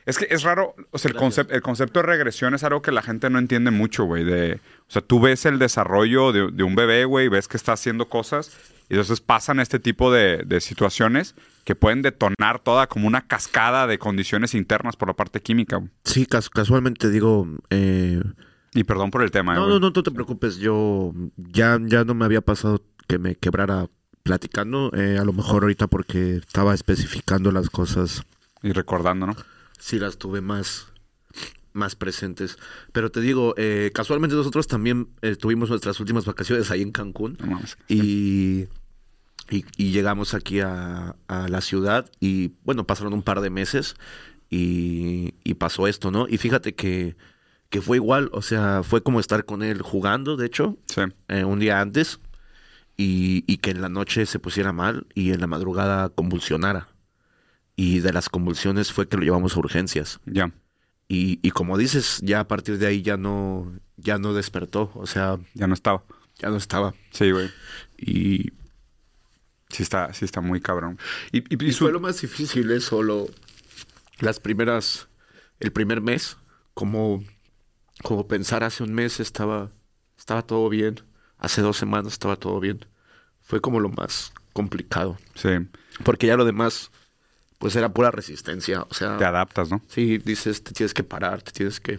Es que es raro, o sea, el, concepto, el concepto de regresión es algo que la gente no entiende mucho, güey. De, o sea, tú ves el desarrollo de, de un bebé, güey, ves que está haciendo cosas y entonces pasan este tipo de, situaciones que pueden detonar toda como una cascada de condiciones internas por la parte química.
Sí, casualmente digo... Eh,
y perdón por el tema.
No, no, no, te preocupes. Yo ya, ya no me había pasado que me quebrara platicando. Eh, a lo mejor ahorita porque estaba especificando las cosas.
Y recordando, ¿no?
Sí, las tuve más, más presentes. Pero te digo, eh, casualmente nosotros también tuvimos nuestras últimas vacaciones ahí en Cancún. y y, llegamos aquí a, la ciudad y bueno, pasaron un par de meses y, pasó esto, ¿no? Y fíjate que, que, fue igual, o sea, fue como estar con él jugando, de hecho, eh, un día antes y, y, que en la noche se pusiera mal y en la madrugada convulsionara. Y de las convulsiones fue que lo llevamos a urgencias.
Ya.
Y, y como dices, ya a partir de ahí ya no, ya no despertó, o sea...
Ya no estaba.
Ya no estaba.
Sí, güey.
Y,
Sí está, sí está muy cabrón.
Y, fue lo más difícil es solo las primeras, el primer mes, como, como pensar hace un mes estaba, estaba todo bien, hace dos semanas estaba todo bien. Fue como lo más complicado.
Sí.
Porque ya lo demás, pues era pura resistencia. O sea.
Te adaptas, ¿no?
Sí, dices, te tienes que parar, te tienes que,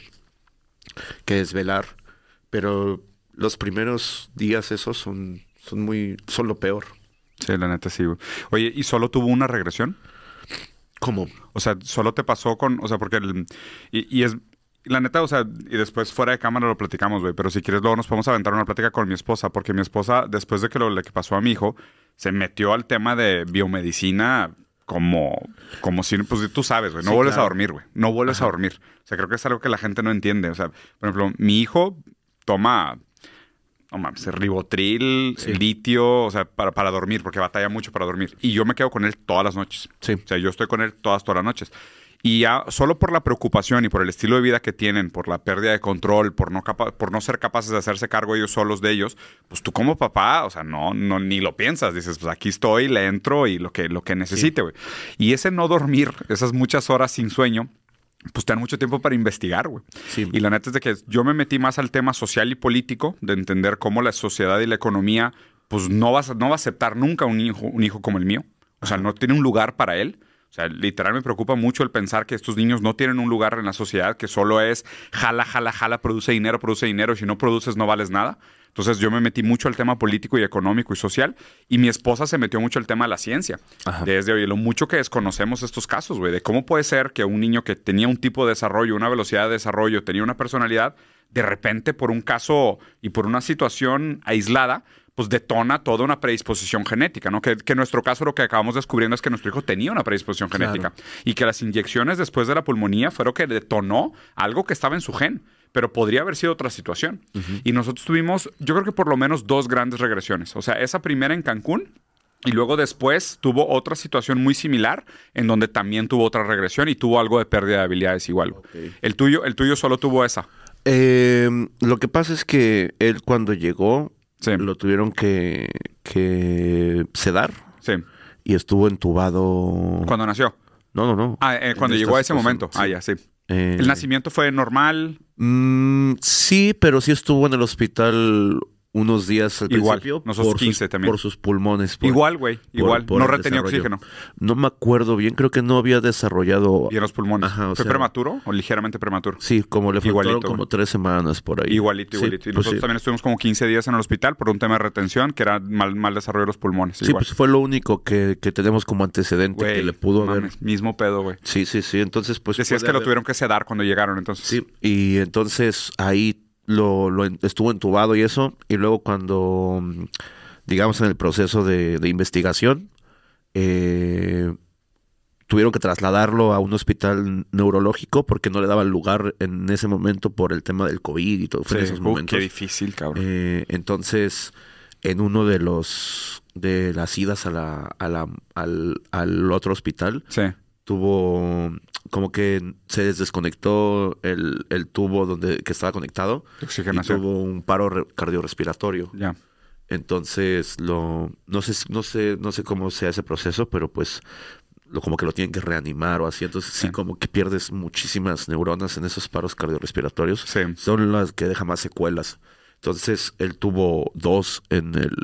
que desvelar. Pero los primeros días esos son, son muy, son lo peor.
Sí, la neta sí, Oye, ¿y solo tuvo una regresión?
¿Cómo?
O sea, solo te pasó con, o sea, porque el, y, es, la neta, o sea, y después fuera de cámara lo platicamos, güey, pero si quieres luego nos podemos aventar una plática con mi esposa, porque mi esposa, después de que lo le que pasó a mi hijo, se metió al tema de biomedicina como, como si, pues tú sabes, güey, no vuelves a dormir, güey, no vuelves a dormir. O sea, creo que es algo que la gente no entiende. O sea, por ejemplo, mi hijo toma no mames, ribotril, litio, o sea, para, para dormir, porque batalla mucho para dormir. Y yo me quedo con él todas las noches.
Sí.
O sea, yo estoy con él todas, todas las noches. Y ya solo por la preocupación y por el estilo de vida que tienen, por la pérdida de control, por no, por no ser capaces de hacerse cargo ellos solos de ellos, pues tú como papá, o sea, no, no ni lo piensas. Dices, pues aquí estoy, le entro y lo que, lo que necesite, güey. Y ese no dormir, esas muchas horas sin sueño, pues te dan mucho tiempo para investigar, güey. Y la neta es de que yo me metí más al tema social y político, de entender cómo la sociedad y la economía, pues no, vas, no va a aceptar nunca un hijo, un hijo como el mío. O sea, no tiene un lugar para él. O sea, literal me preocupa mucho el pensar que estos niños no tienen un lugar en la sociedad, que solo es jala, jala, jala, produce dinero, produce dinero, si no produces no vales nada. Entonces yo me metí mucho al tema político y económico y social y mi esposa se metió mucho al tema de la ciencia. Desde hoy, lo mucho que desconocemos estos casos, güey, de cómo puede ser que un niño que tenía un tipo de desarrollo, una velocidad de desarrollo, tenía una personalidad, de repente por un caso y por una situación aislada, pues detona toda una predisposición genética, ¿no? Que, en nuestro caso lo que acabamos descubriendo es que nuestro hijo tenía una predisposición genética y que las inyecciones después de la pulmonía fueron que detonó algo que estaba en su gen, pero podría haber sido otra situación. Y nosotros tuvimos, yo creo que por lo menos dos grandes regresiones. O sea, esa primera en Cancún, y luego después tuvo otra situación muy similar en donde también tuvo otra regresión y tuvo algo de pérdida de habilidades igual. El tuyo, el tuyo solo tuvo esa.
Em, lo que pasa es que él cuando llegó lo tuvieron que, que sedar.
Sí.
Y estuvo entubado.
¿Cuándo nació?
No, no, no.
Ah, eh, cuando llegó a ese momento. Ah, ya, sí. Eh, ¿El nacimiento fue normal?
Mm, sí, pero sí estuvo en el hospital unos días al
igual,
principio.
Por 15
sus,
también.
Por sus pulmones.
igual, güey. Igual. no retenía oxígeno.
No me acuerdo bien. Creo que no había desarrollado.
Y en los pulmones. ¿Fue prematuro o ligeramente prematuro?
Sí, como le faltaron como tres semanas por ahí.
Igualito, igualito. y pues nosotros también estuvimos como 15 días en el hospital por un tema de retención, que era mal, mal desarrollo de los pulmones.
Sí, pues fue lo único que, que tenemos como antecedente que le pudo haber.
Mismo pedo, güey.
Sí, sí, sí. Entonces, pues.
Decías que lo tuvieron que sedar cuando llegaron, entonces.
Sí, y entonces ahí lo, estuvo entubado y eso, y luego cuando, digamos, en el proceso de, investigación, eh, tuvieron que trasladarlo a un hospital neurológico porque no le daban lugar en ese momento por el tema del COVID y todo. Fue en esos momentos.
Qué difícil, cabrón.
Eh, entonces, en uno de los de las idas a la, a la al, al, otro hospital,
sí
tuvo como que se desconectó el, el tubo donde que estaba conectado y tuvo un paro cardiorrespiratorio.
Ya.
Entonces lo no sé no sé no sé cómo sea ese proceso, pero pues lo como que lo tienen que reanimar o así, entonces sí, como que pierdes muchísimas neuronas en esos paros cardiorrespiratorios.
Sí.
Son las que dejan más secuelas. Entonces él tuvo dos en el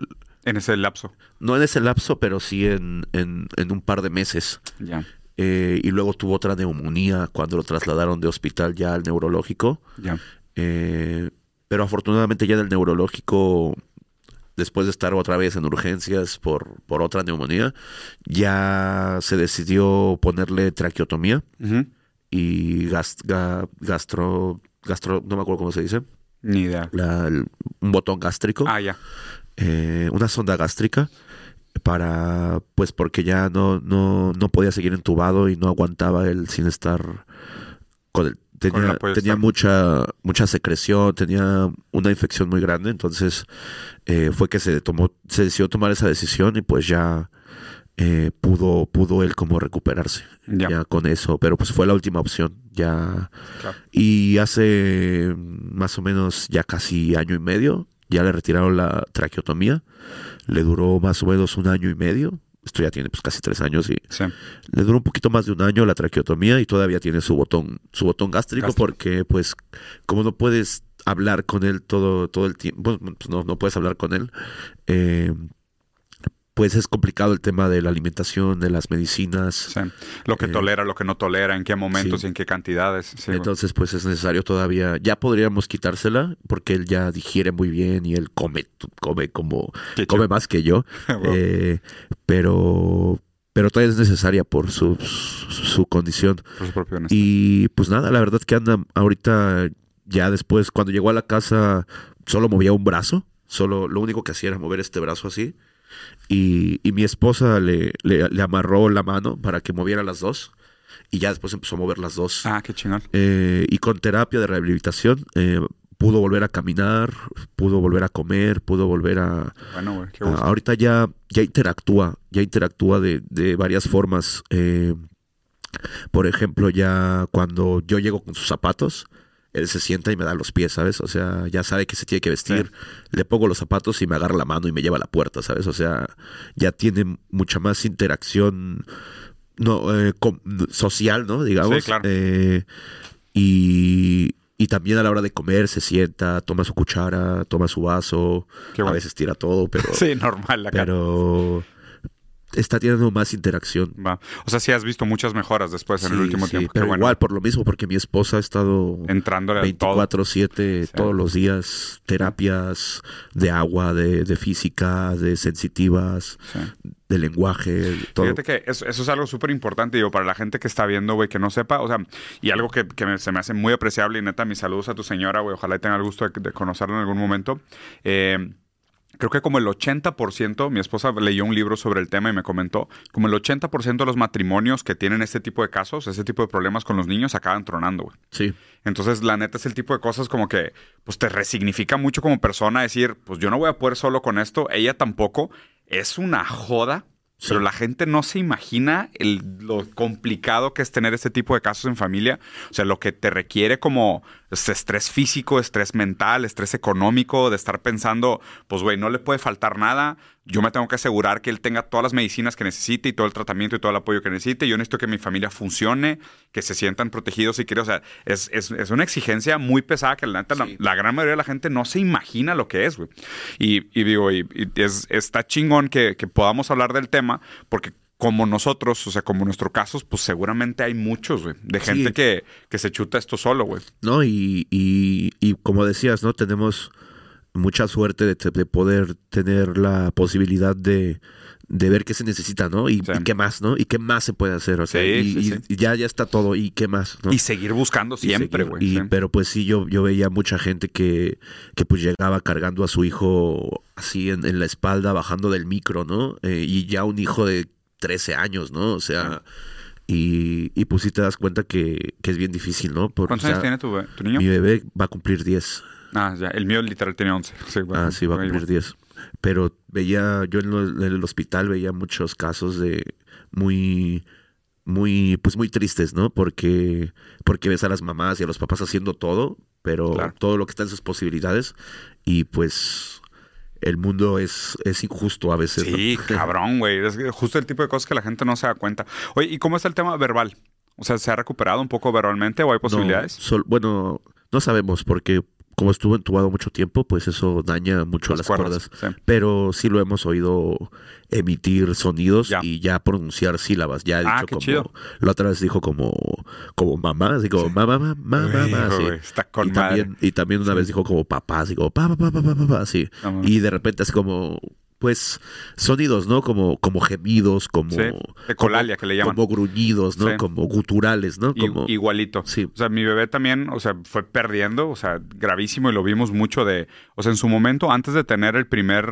en ese lapso.
No en ese lapso, pero sí en, en, en un par de meses.
Ya.
Eh, y luego tuvo otra neumonía cuando lo trasladaron de hospital ya al neurológico.
Ya.
Eh, pero afortunadamente ya en el neurológico, después de estar otra vez en urgencias por, por otra neumonía, ya se decidió ponerle traqueotomía y gastro, gastro, no me acuerdo cómo se dice.
Ni idea.
un botón gástrico.
Ah, ya.
Eh, una sonda gástrica para pues porque ya no, no, no podía seguir entubado y no aguantaba él sin estar con el tenía, tenía mucha mucha secreción, tenía una infección muy grande, entonces eh, fue que se tomó se decidió tomar esa decisión y pues ya eh, pudo pudo él como recuperarse ya. con eso, pero pues fue la última opción ya. Y hace más o menos ya casi año y medio ya le retiraron la traqueotomía le duró más o menos un año y medio. Esto ya tiene pues casi tres años y le duró un poquito más de un año la traqueotomía y todavía tiene su botón, su botón gástrico, porque pues como no puedes hablar con él todo, todo el tiempo, pues no, no puedes hablar con él, eh, pues es complicado el tema de la alimentación, de las medicinas.
Lo que eh, tolera, lo que no tolera, en qué momentos y en qué cantidades.
Entonces, pues es necesario todavía, ya podríamos quitársela porque él ya digiere muy bien y él come, come como, come más que yo. [laughs] Eh, pero, pero todavía es necesaria por su, su, condición.
Por su
y pues nada, la verdad que anda ahorita, ya después, cuando llegó a la casa, solo movía un brazo. Solo lo único que hacía era mover este brazo así y, mi esposa le, le, amarró la mano para que moviera las dos. Y ya después empezó a mover las dos.
Ah, qué chingón.
Eh, y con terapia de rehabilitación eh, pudo volver a caminar, pudo volver a comer, pudo volver a...
Bueno, güey, qué
ahorita ya, ya interactúa, ya interactúa de, de varias formas. Eh, por ejemplo, ya cuando yo llego con sus zapatos, él se sienta y me da los pies, ¿sabes? O sea, ya sabe que se tiene que vestir, le pongo los zapatos y me agarra la mano y me lleva a la puerta, ¿sabes? O sea, ya tiene mucha más interacción no eh, social, ¿no? Digamos.
Sí, claro.
Eh, y, y también a la hora de comer se sienta, toma su cuchara, toma su vaso, a veces tira todo, pero... [laughs]
sí, normal.
Pero está teniendo más interacción.
Va. O sea, sí has visto muchas mejoras después en el último tiempo.
Pero igual por lo mismo, porque mi esposa ha estado
entrando
24/7 todos los días, terapias de agua, de, de física, de sensitivas, de lenguaje, todo.
Fíjate que eso, es algo súper importante, digo, para la gente que está viendo, güey, que no sepa, o sea, y algo que, se me hace muy apreciable y neta, mis saludos a tu señora, güey, ojalá tenga el gusto de, de conocerla en algún momento. Eh, creo que como el 80%, mi esposa leyó un libro sobre el tema y me comentó, como el 80% de los matrimonios que tienen este tipo de casos, ese tipo de problemas con los niños, acaban tronando, güey.
Sí.
Entonces, la neta es el tipo de cosas como que, pues te resignifica mucho como persona decir, pues yo no voy a poder solo con esto, ella tampoco. Es una joda pero la gente no se imagina lo complicado que es tener este tipo de casos en familia. O sea, lo que te requiere como estrés físico, estrés mental, estrés económico, de estar pensando, pues, güey, no le puede faltar nada. Yo me tengo que asegurar que él tenga todas las medicinas que necesite y todo el tratamiento y todo el apoyo que necesite. Yo necesito que mi familia funcione, que se sientan protegidos y quiero, o sea, es, una exigencia muy pesada que la, la, gran mayoría de la gente no se imagina lo que es, güey. Y, digo, y, es, está chingón que, que podamos hablar del tema porque como nosotros, o sea, como nuestro caso, pues seguramente hay muchos, güey, de gente que, que, se chuta esto solo, güey.
No, y, y, y, como decías, ¿no? Tenemos mucha suerte de, de poder tener la posibilidad de, de, ver qué se necesita, ¿no? Y, qué más, ¿no? Y qué más se puede hacer, o sea, y, ya, ya está todo, y qué más, ¿no?
Y seguir buscando siempre, güey.
Pero pues sí, yo, yo veía mucha gente que, que pues llegaba cargando a su hijo así en, en la espalda, bajando del micro, ¿no? Eh, y ya un hijo de 13 años, ¿no? O sea, y, y, pues sí te das cuenta que, que es bien difícil, ¿no?
¿Cuántos años tiene tu, niño?
Mi bebé va a cumplir 10.
Ah, ya, el mío literal tiene 11.
ah, sí, va a cumplir 10. Pero veía, yo en, el hospital veía muchos casos de muy muy pues muy tristes, ¿no? Porque porque ves a las mamás y a los papás haciendo todo, pero todo lo que está en sus posibilidades y pues el mundo es, es injusto a veces.
Sí, [laughs] cabrón, güey. Es justo el tipo de cosas que la gente no se da cuenta. Oye, ¿y cómo está el tema verbal? O sea, ¿se ha recuperado un poco verbalmente o hay posibilidades?
bueno, no sabemos porque como estuvo entubado mucho tiempo, pues eso daña mucho las, cuerdas. Pero sí lo hemos oído emitir sonidos y ya pronunciar sílabas. Ya ha ah, dicho como. La otra vez dijo como, como mamá, así como mamá, mamá, mamá,
Está con
y también, y también una vez dijo como papá, así como papá, papá, papá, papá, así. y de repente así como pues sonidos, ¿no? Como, como gemidos, como,
ecolalia que le llaman.
Como gruñidos, ¿no? Como guturales, ¿no? Como,
igualito. Sí. O sea, mi bebé también, o sea, fue perdiendo, o sea, gravísimo y lo vimos mucho de, o sea, en su momento, antes de tener el primer,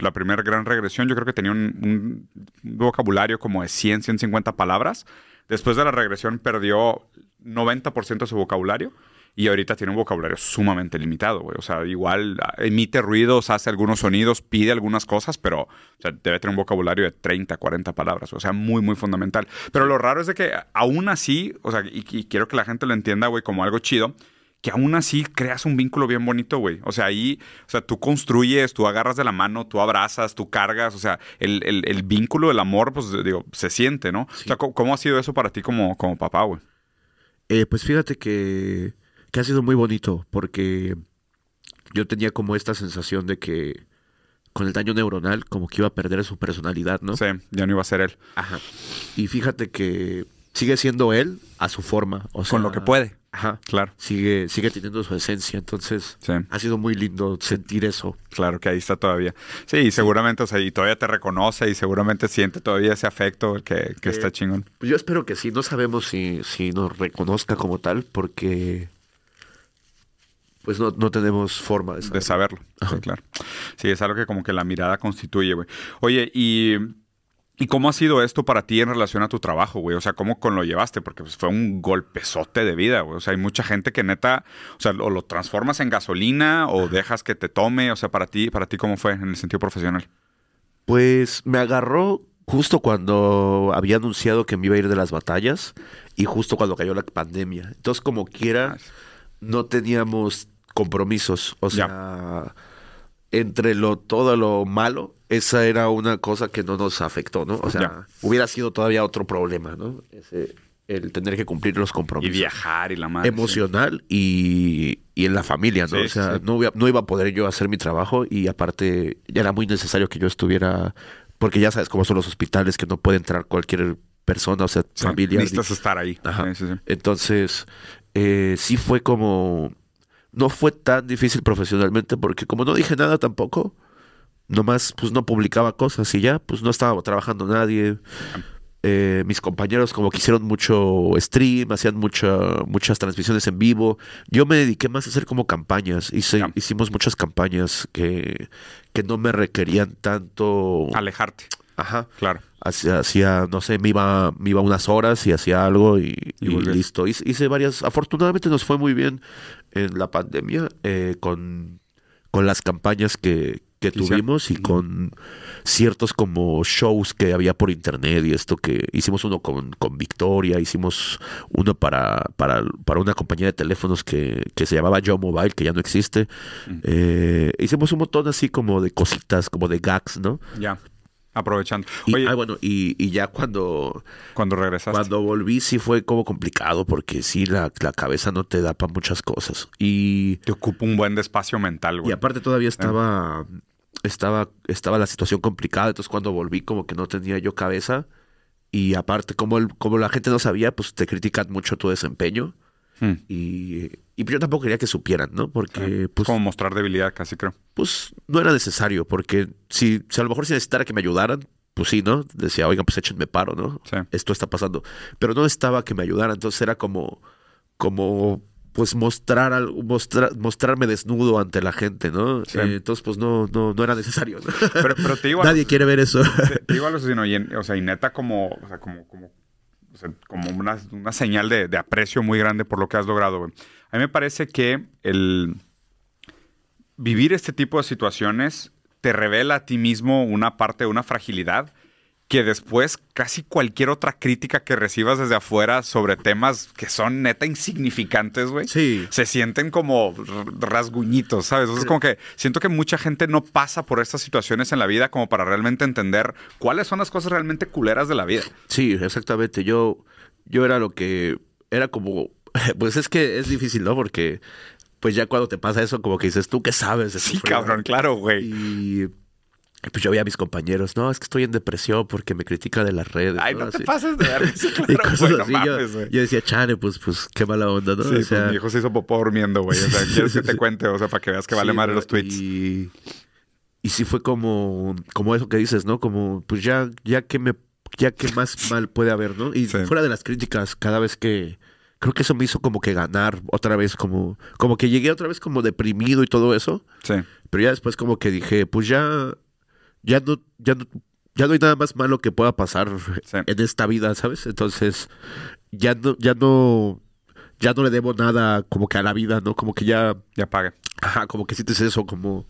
la primera gran regresión, yo creo que tenía un, un vocabulario como de 100, 150 palabras. Después de la regresión perdió 90% de su vocabulario y ahorita tiene un vocabulario sumamente limitado, güey. O sea, igual ah, emite ruidos, hace algunos sonidos, pide algunas cosas, pero o sea, debe tener un vocabulario de 30, 40 palabras. O sea, muy, muy fundamental. Pero lo raro es de que aún así, o sea, y, quiero que la gente lo entienda, güey, como algo chido, que aún así creas un vínculo bien bonito, güey. O sea, ahí, o sea, tú construyes, tú agarras de la mano, tú abrazas, tú cargas, o sea, el, el, vínculo, el amor, pues digo, se siente, ¿no? O sea, ¿cómo, ha sido eso para ti como, como papá, güey?
Eh, pues fíjate que que ha sido muy bonito porque yo tenía como esta sensación de que con el daño neuronal como que iba a perder su personalidad, ¿no?
Sí, ya no iba a ser él.
Ajá. Y fíjate que sigue siendo él a su forma, o
con lo que puede.
Ajá, claro. Sigue, sigue teniendo su esencia, entonces ha sido muy lindo sentir eso.
Claro que ahí está todavía. Sí, seguramente, o sea, y todavía te reconoce y seguramente siente todavía ese afecto que, que está chingón.
Pues yo espero que sí, no sabemos si, si nos reconozca como tal, porque pues no, no tenemos forma
de saberlo. Sí, claro. Sí, es algo que como que la mirada constituye, güey. Oye, y... ¿Y cómo ha sido esto para ti en relación a tu trabajo, güey? O sea, ¿cómo con lo llevaste? Porque pues, fue un golpezote de vida, güey. O sea, hay mucha gente que neta, o sea, o lo transformas en gasolina o dejas que te tome. O sea, para ti, para ti, ¿cómo fue en el sentido profesional?
Pues me agarró justo cuando había anunciado que me iba a ir de las batallas y justo cuando cayó la pandemia. Entonces, como quiera, no teníamos compromisos. O sea, entre lo todo lo malo, esa era una cosa que no nos afectó, ¿no? O sea, hubiera sido todavía otro problema, ¿no? Ese, el tener que cumplir los compromisos.
Y viajar y la madre.
Emocional y, y, en la familia, ¿no? o sea, no, no, iba a poder yo hacer mi trabajo y aparte ya era muy necesario que yo estuviera porque ya sabes cómo son los hospitales, que no puede entrar cualquier persona, o sea, familia.
Necesitas estar ahí.
Entonces, eh, sí fue como, no fue tan difícil profesionalmente, porque como no dije nada tampoco, nomás pues no publicaba cosas y ya, pues no estaba trabajando nadie. Eh, mis compañeros como que hicieron mucho stream, hacían mucha, muchas transmisiones en vivo. Yo me dediqué más a hacer como campañas. Hice, Hicimos muchas campañas que, que no me requerían tanto...
Alejarte.
Ajá.
Claro.
Hacía, no sé, me iba, me iba unas horas y hacía algo y, listo. Hice, varias... Afortunadamente nos fue muy bien en la pandemia eh, con, con las campañas que, que tuvimos y con ciertos como shows que había por internet y esto que hicimos uno con, con Victoria, hicimos uno para, para, para, una compañía de teléfonos que, que se llamaba Joe Mobile, que ya no existe. Eh, hicimos un montón así como de cositas, como de gags, ¿no?
Ya. Aprovechando.
Y, ah, bueno, y, y, ya cuando...
Cuando regresaste.
Cuando volví sí fue como complicado porque sí, la, la cabeza no te da para muchas cosas. Y...
Te ocupa un buen espacio mental, güey.
Y aparte todavía estaba estaba, estaba la situación complicada, entonces cuando volví como que no tenía yo cabeza y aparte como, el, como la gente no sabía, pues te critican mucho tu desempeño hmm. y, y, yo tampoco quería que supieran, ¿no? Porque... Pues,
como mostrar debilidad casi creo.
Pues no era necesario, porque si, si a lo mejor si necesitara que me ayudaran, pues sí, ¿no? Decía, oigan, pues échenme paro, ¿no? Esto está pasando. Pero no estaba que me ayudaran, entonces era como, como pues mostrar, mostrar mostrarme desnudo ante la gente, ¿no? Eh, entonces, pues no, no, no era necesario.
Pero, pero te digo [laughs]
Nadie quiere ver eso.
Te, digo algo, sino, y o sea, y neta como, o sea, como, como, como una, una, señal de, de, aprecio muy grande por lo que has logrado. A mí me parece que el vivir este tipo de situaciones te revela a ti mismo una parte una fragilidad que después casi cualquier otra crítica que recibas desde afuera sobre temas que son neta insignificantes, güey,
sí.
se sienten como rasguñitos, ¿sabes? Entonces, como que siento que mucha gente no pasa por estas situaciones en la vida como para realmente entender cuáles son las cosas realmente culeras de la vida.
Sí, exactamente. Yo, yo era lo que era como, [laughs] pues es que es difícil, ¿no? Porque pues ya cuando te pasa eso, como que dices, ¿tú qué sabes?
sí, cabrón, claro, güey.
Y pues yo veía a mis compañeros, no, es que estoy en depresión porque me critica de las redes.
Ay, no, te pases de ver. [laughs] y cosas así.
yo, yo, decía, chale, pues, pues qué mala onda, ¿no?
Sí, o sea, pues, mi hijo se hizo popó durmiendo, güey. O sea, [laughs] quieres que te cuente, o sea, para que veas que vale madre los tweets.
Y, y sí fue como, como eso que dices, ¿no? Como, pues ya, ya que me, ya que más [laughs] mal puede haber, ¿no? Y fuera de las críticas, cada vez que, creo que eso me hizo como que ganar otra vez, como, como que llegué otra vez como deprimido y todo eso.
Sí.
Pero ya después como que dije, pues ya ya no, ya no, ya no hay nada más malo que pueda pasar en esta vida, ¿sabes? Entonces, ya no, ya no, ya no le debo nada como que a la vida, ¿no? Como que ya.
Ya paga.
Ajá, como que sientes eso, como,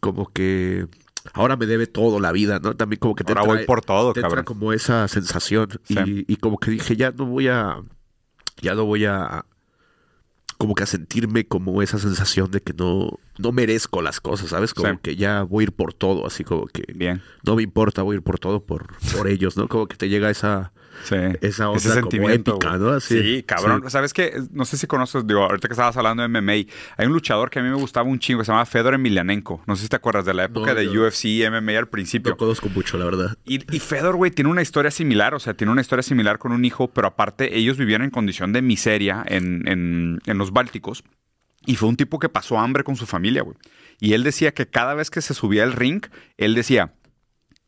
como que ahora me debe todo la vida, ¿no? También como que
te ahora voy por todo,
te
cabrón.
como esa sensación y, y, como que dije ya no voy a, ya no voy a, como que a sentirme como esa sensación de que no, no merezco las cosas, ¿sabes? Como que ya voy a ir por todo, así como que
Bien.
no me importa, voy a ir por todo por, por [laughs] ellos, ¿no? Como que te llega esa,
Sí.
Esa Ese sentimiento, ¿no?
sí, cabrón. ¿Sabes qué? No sé si conoces, digo, ahorita que estabas hablando de MMA, hay un luchador que a mí me gustaba un chingo, que se llama Fedor Emelianenko. No sé si te acuerdas de la época de UFC y MMA al principio.
No conozco mucho, la verdad.
Y, Fedor, güey, tiene una historia similar, o sea, tiene una historia similar con un hijo, pero aparte ellos vivían en condición de miseria en, en, en los Bálticos. Y fue un tipo que pasó hambre con su familia, güey. Y él decía que cada vez que se subía al ring, él decía,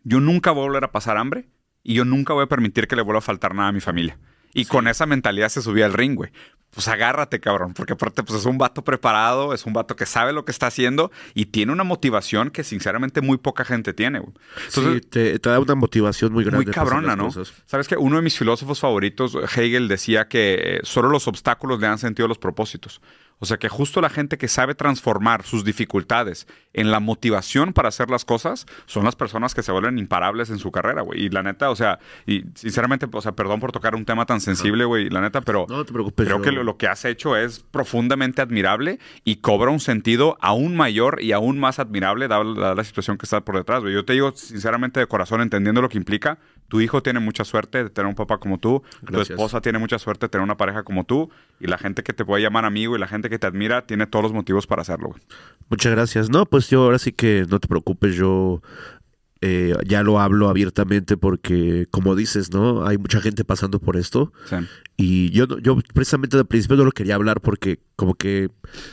yo nunca voy a volver a pasar hambre y yo nunca voy a permitir que le vuelva a faltar nada a mi familia. Y con esa mentalidad se subía al ring, güey. Pues agárrate, cabrón, porque aparte pues es un vato preparado, es un vato que sabe lo que está haciendo y tiene una motivación que sinceramente muy poca gente tiene, güey.
sí, te, da una motivación muy grande.
Muy cabrona, ¿no? Sabes que uno de mis filósofos favoritos, Hegel, decía que solo los obstáculos le han sentido los propósitos. O sea que justo la gente que sabe transformar sus dificultades en la motivación para hacer las cosas son las personas que se vuelven imparables en su carrera, güey. Y la neta, o sea, y sinceramente, o sea, perdón por tocar un tema tan sensible, güey, la neta, pero
no te preocupes,
creo que lo, que has hecho es profundamente admirable y cobra un sentido aún mayor y aún más admirable dada la, situación que está por detrás, güey. Yo te digo sinceramente de corazón, entendiendo lo que implica, tu hijo tiene mucha suerte de tener un papá como tú, tu esposa tiene mucha suerte de tener una pareja como tú y la gente que te puede llamar amigo y la gente que te admira tiene todos los motivos para hacerlo.
Muchas gracias. No, pues yo ahora sí que no te preocupes, yo eh, ya lo hablo abiertamente porque, como dices, ¿no? Hay mucha gente pasando por esto. Y yo, yo precisamente al principio no lo quería hablar porque como que,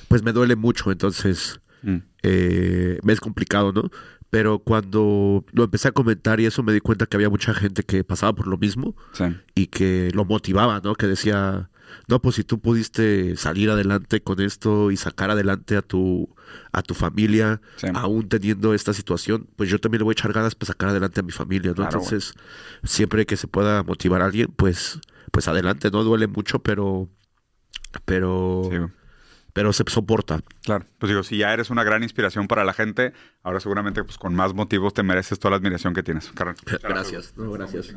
pues me duele mucho, entonces mm. eh, me es complicado, ¿no? Pero cuando lo empecé a comentar y eso me di cuenta que había mucha gente que pasaba por lo mismo y que lo motivaba, ¿no? Que decía, no, pues si tú pudiste salir adelante con esto y sacar adelante a tu, a tu familia, aún teniendo esta situación, pues yo también le voy a echar ganas para sacar adelante a mi familia, ¿no? Entonces, siempre que se pueda motivar a alguien, pues, pues adelante, no duele mucho, pero, pero, pero se soporta.
Claro, pues digo, si ya eres una gran inspiración para la gente, ahora seguramente pues con más motivos te mereces toda la admiración que tienes.
Gracias, no, gracias.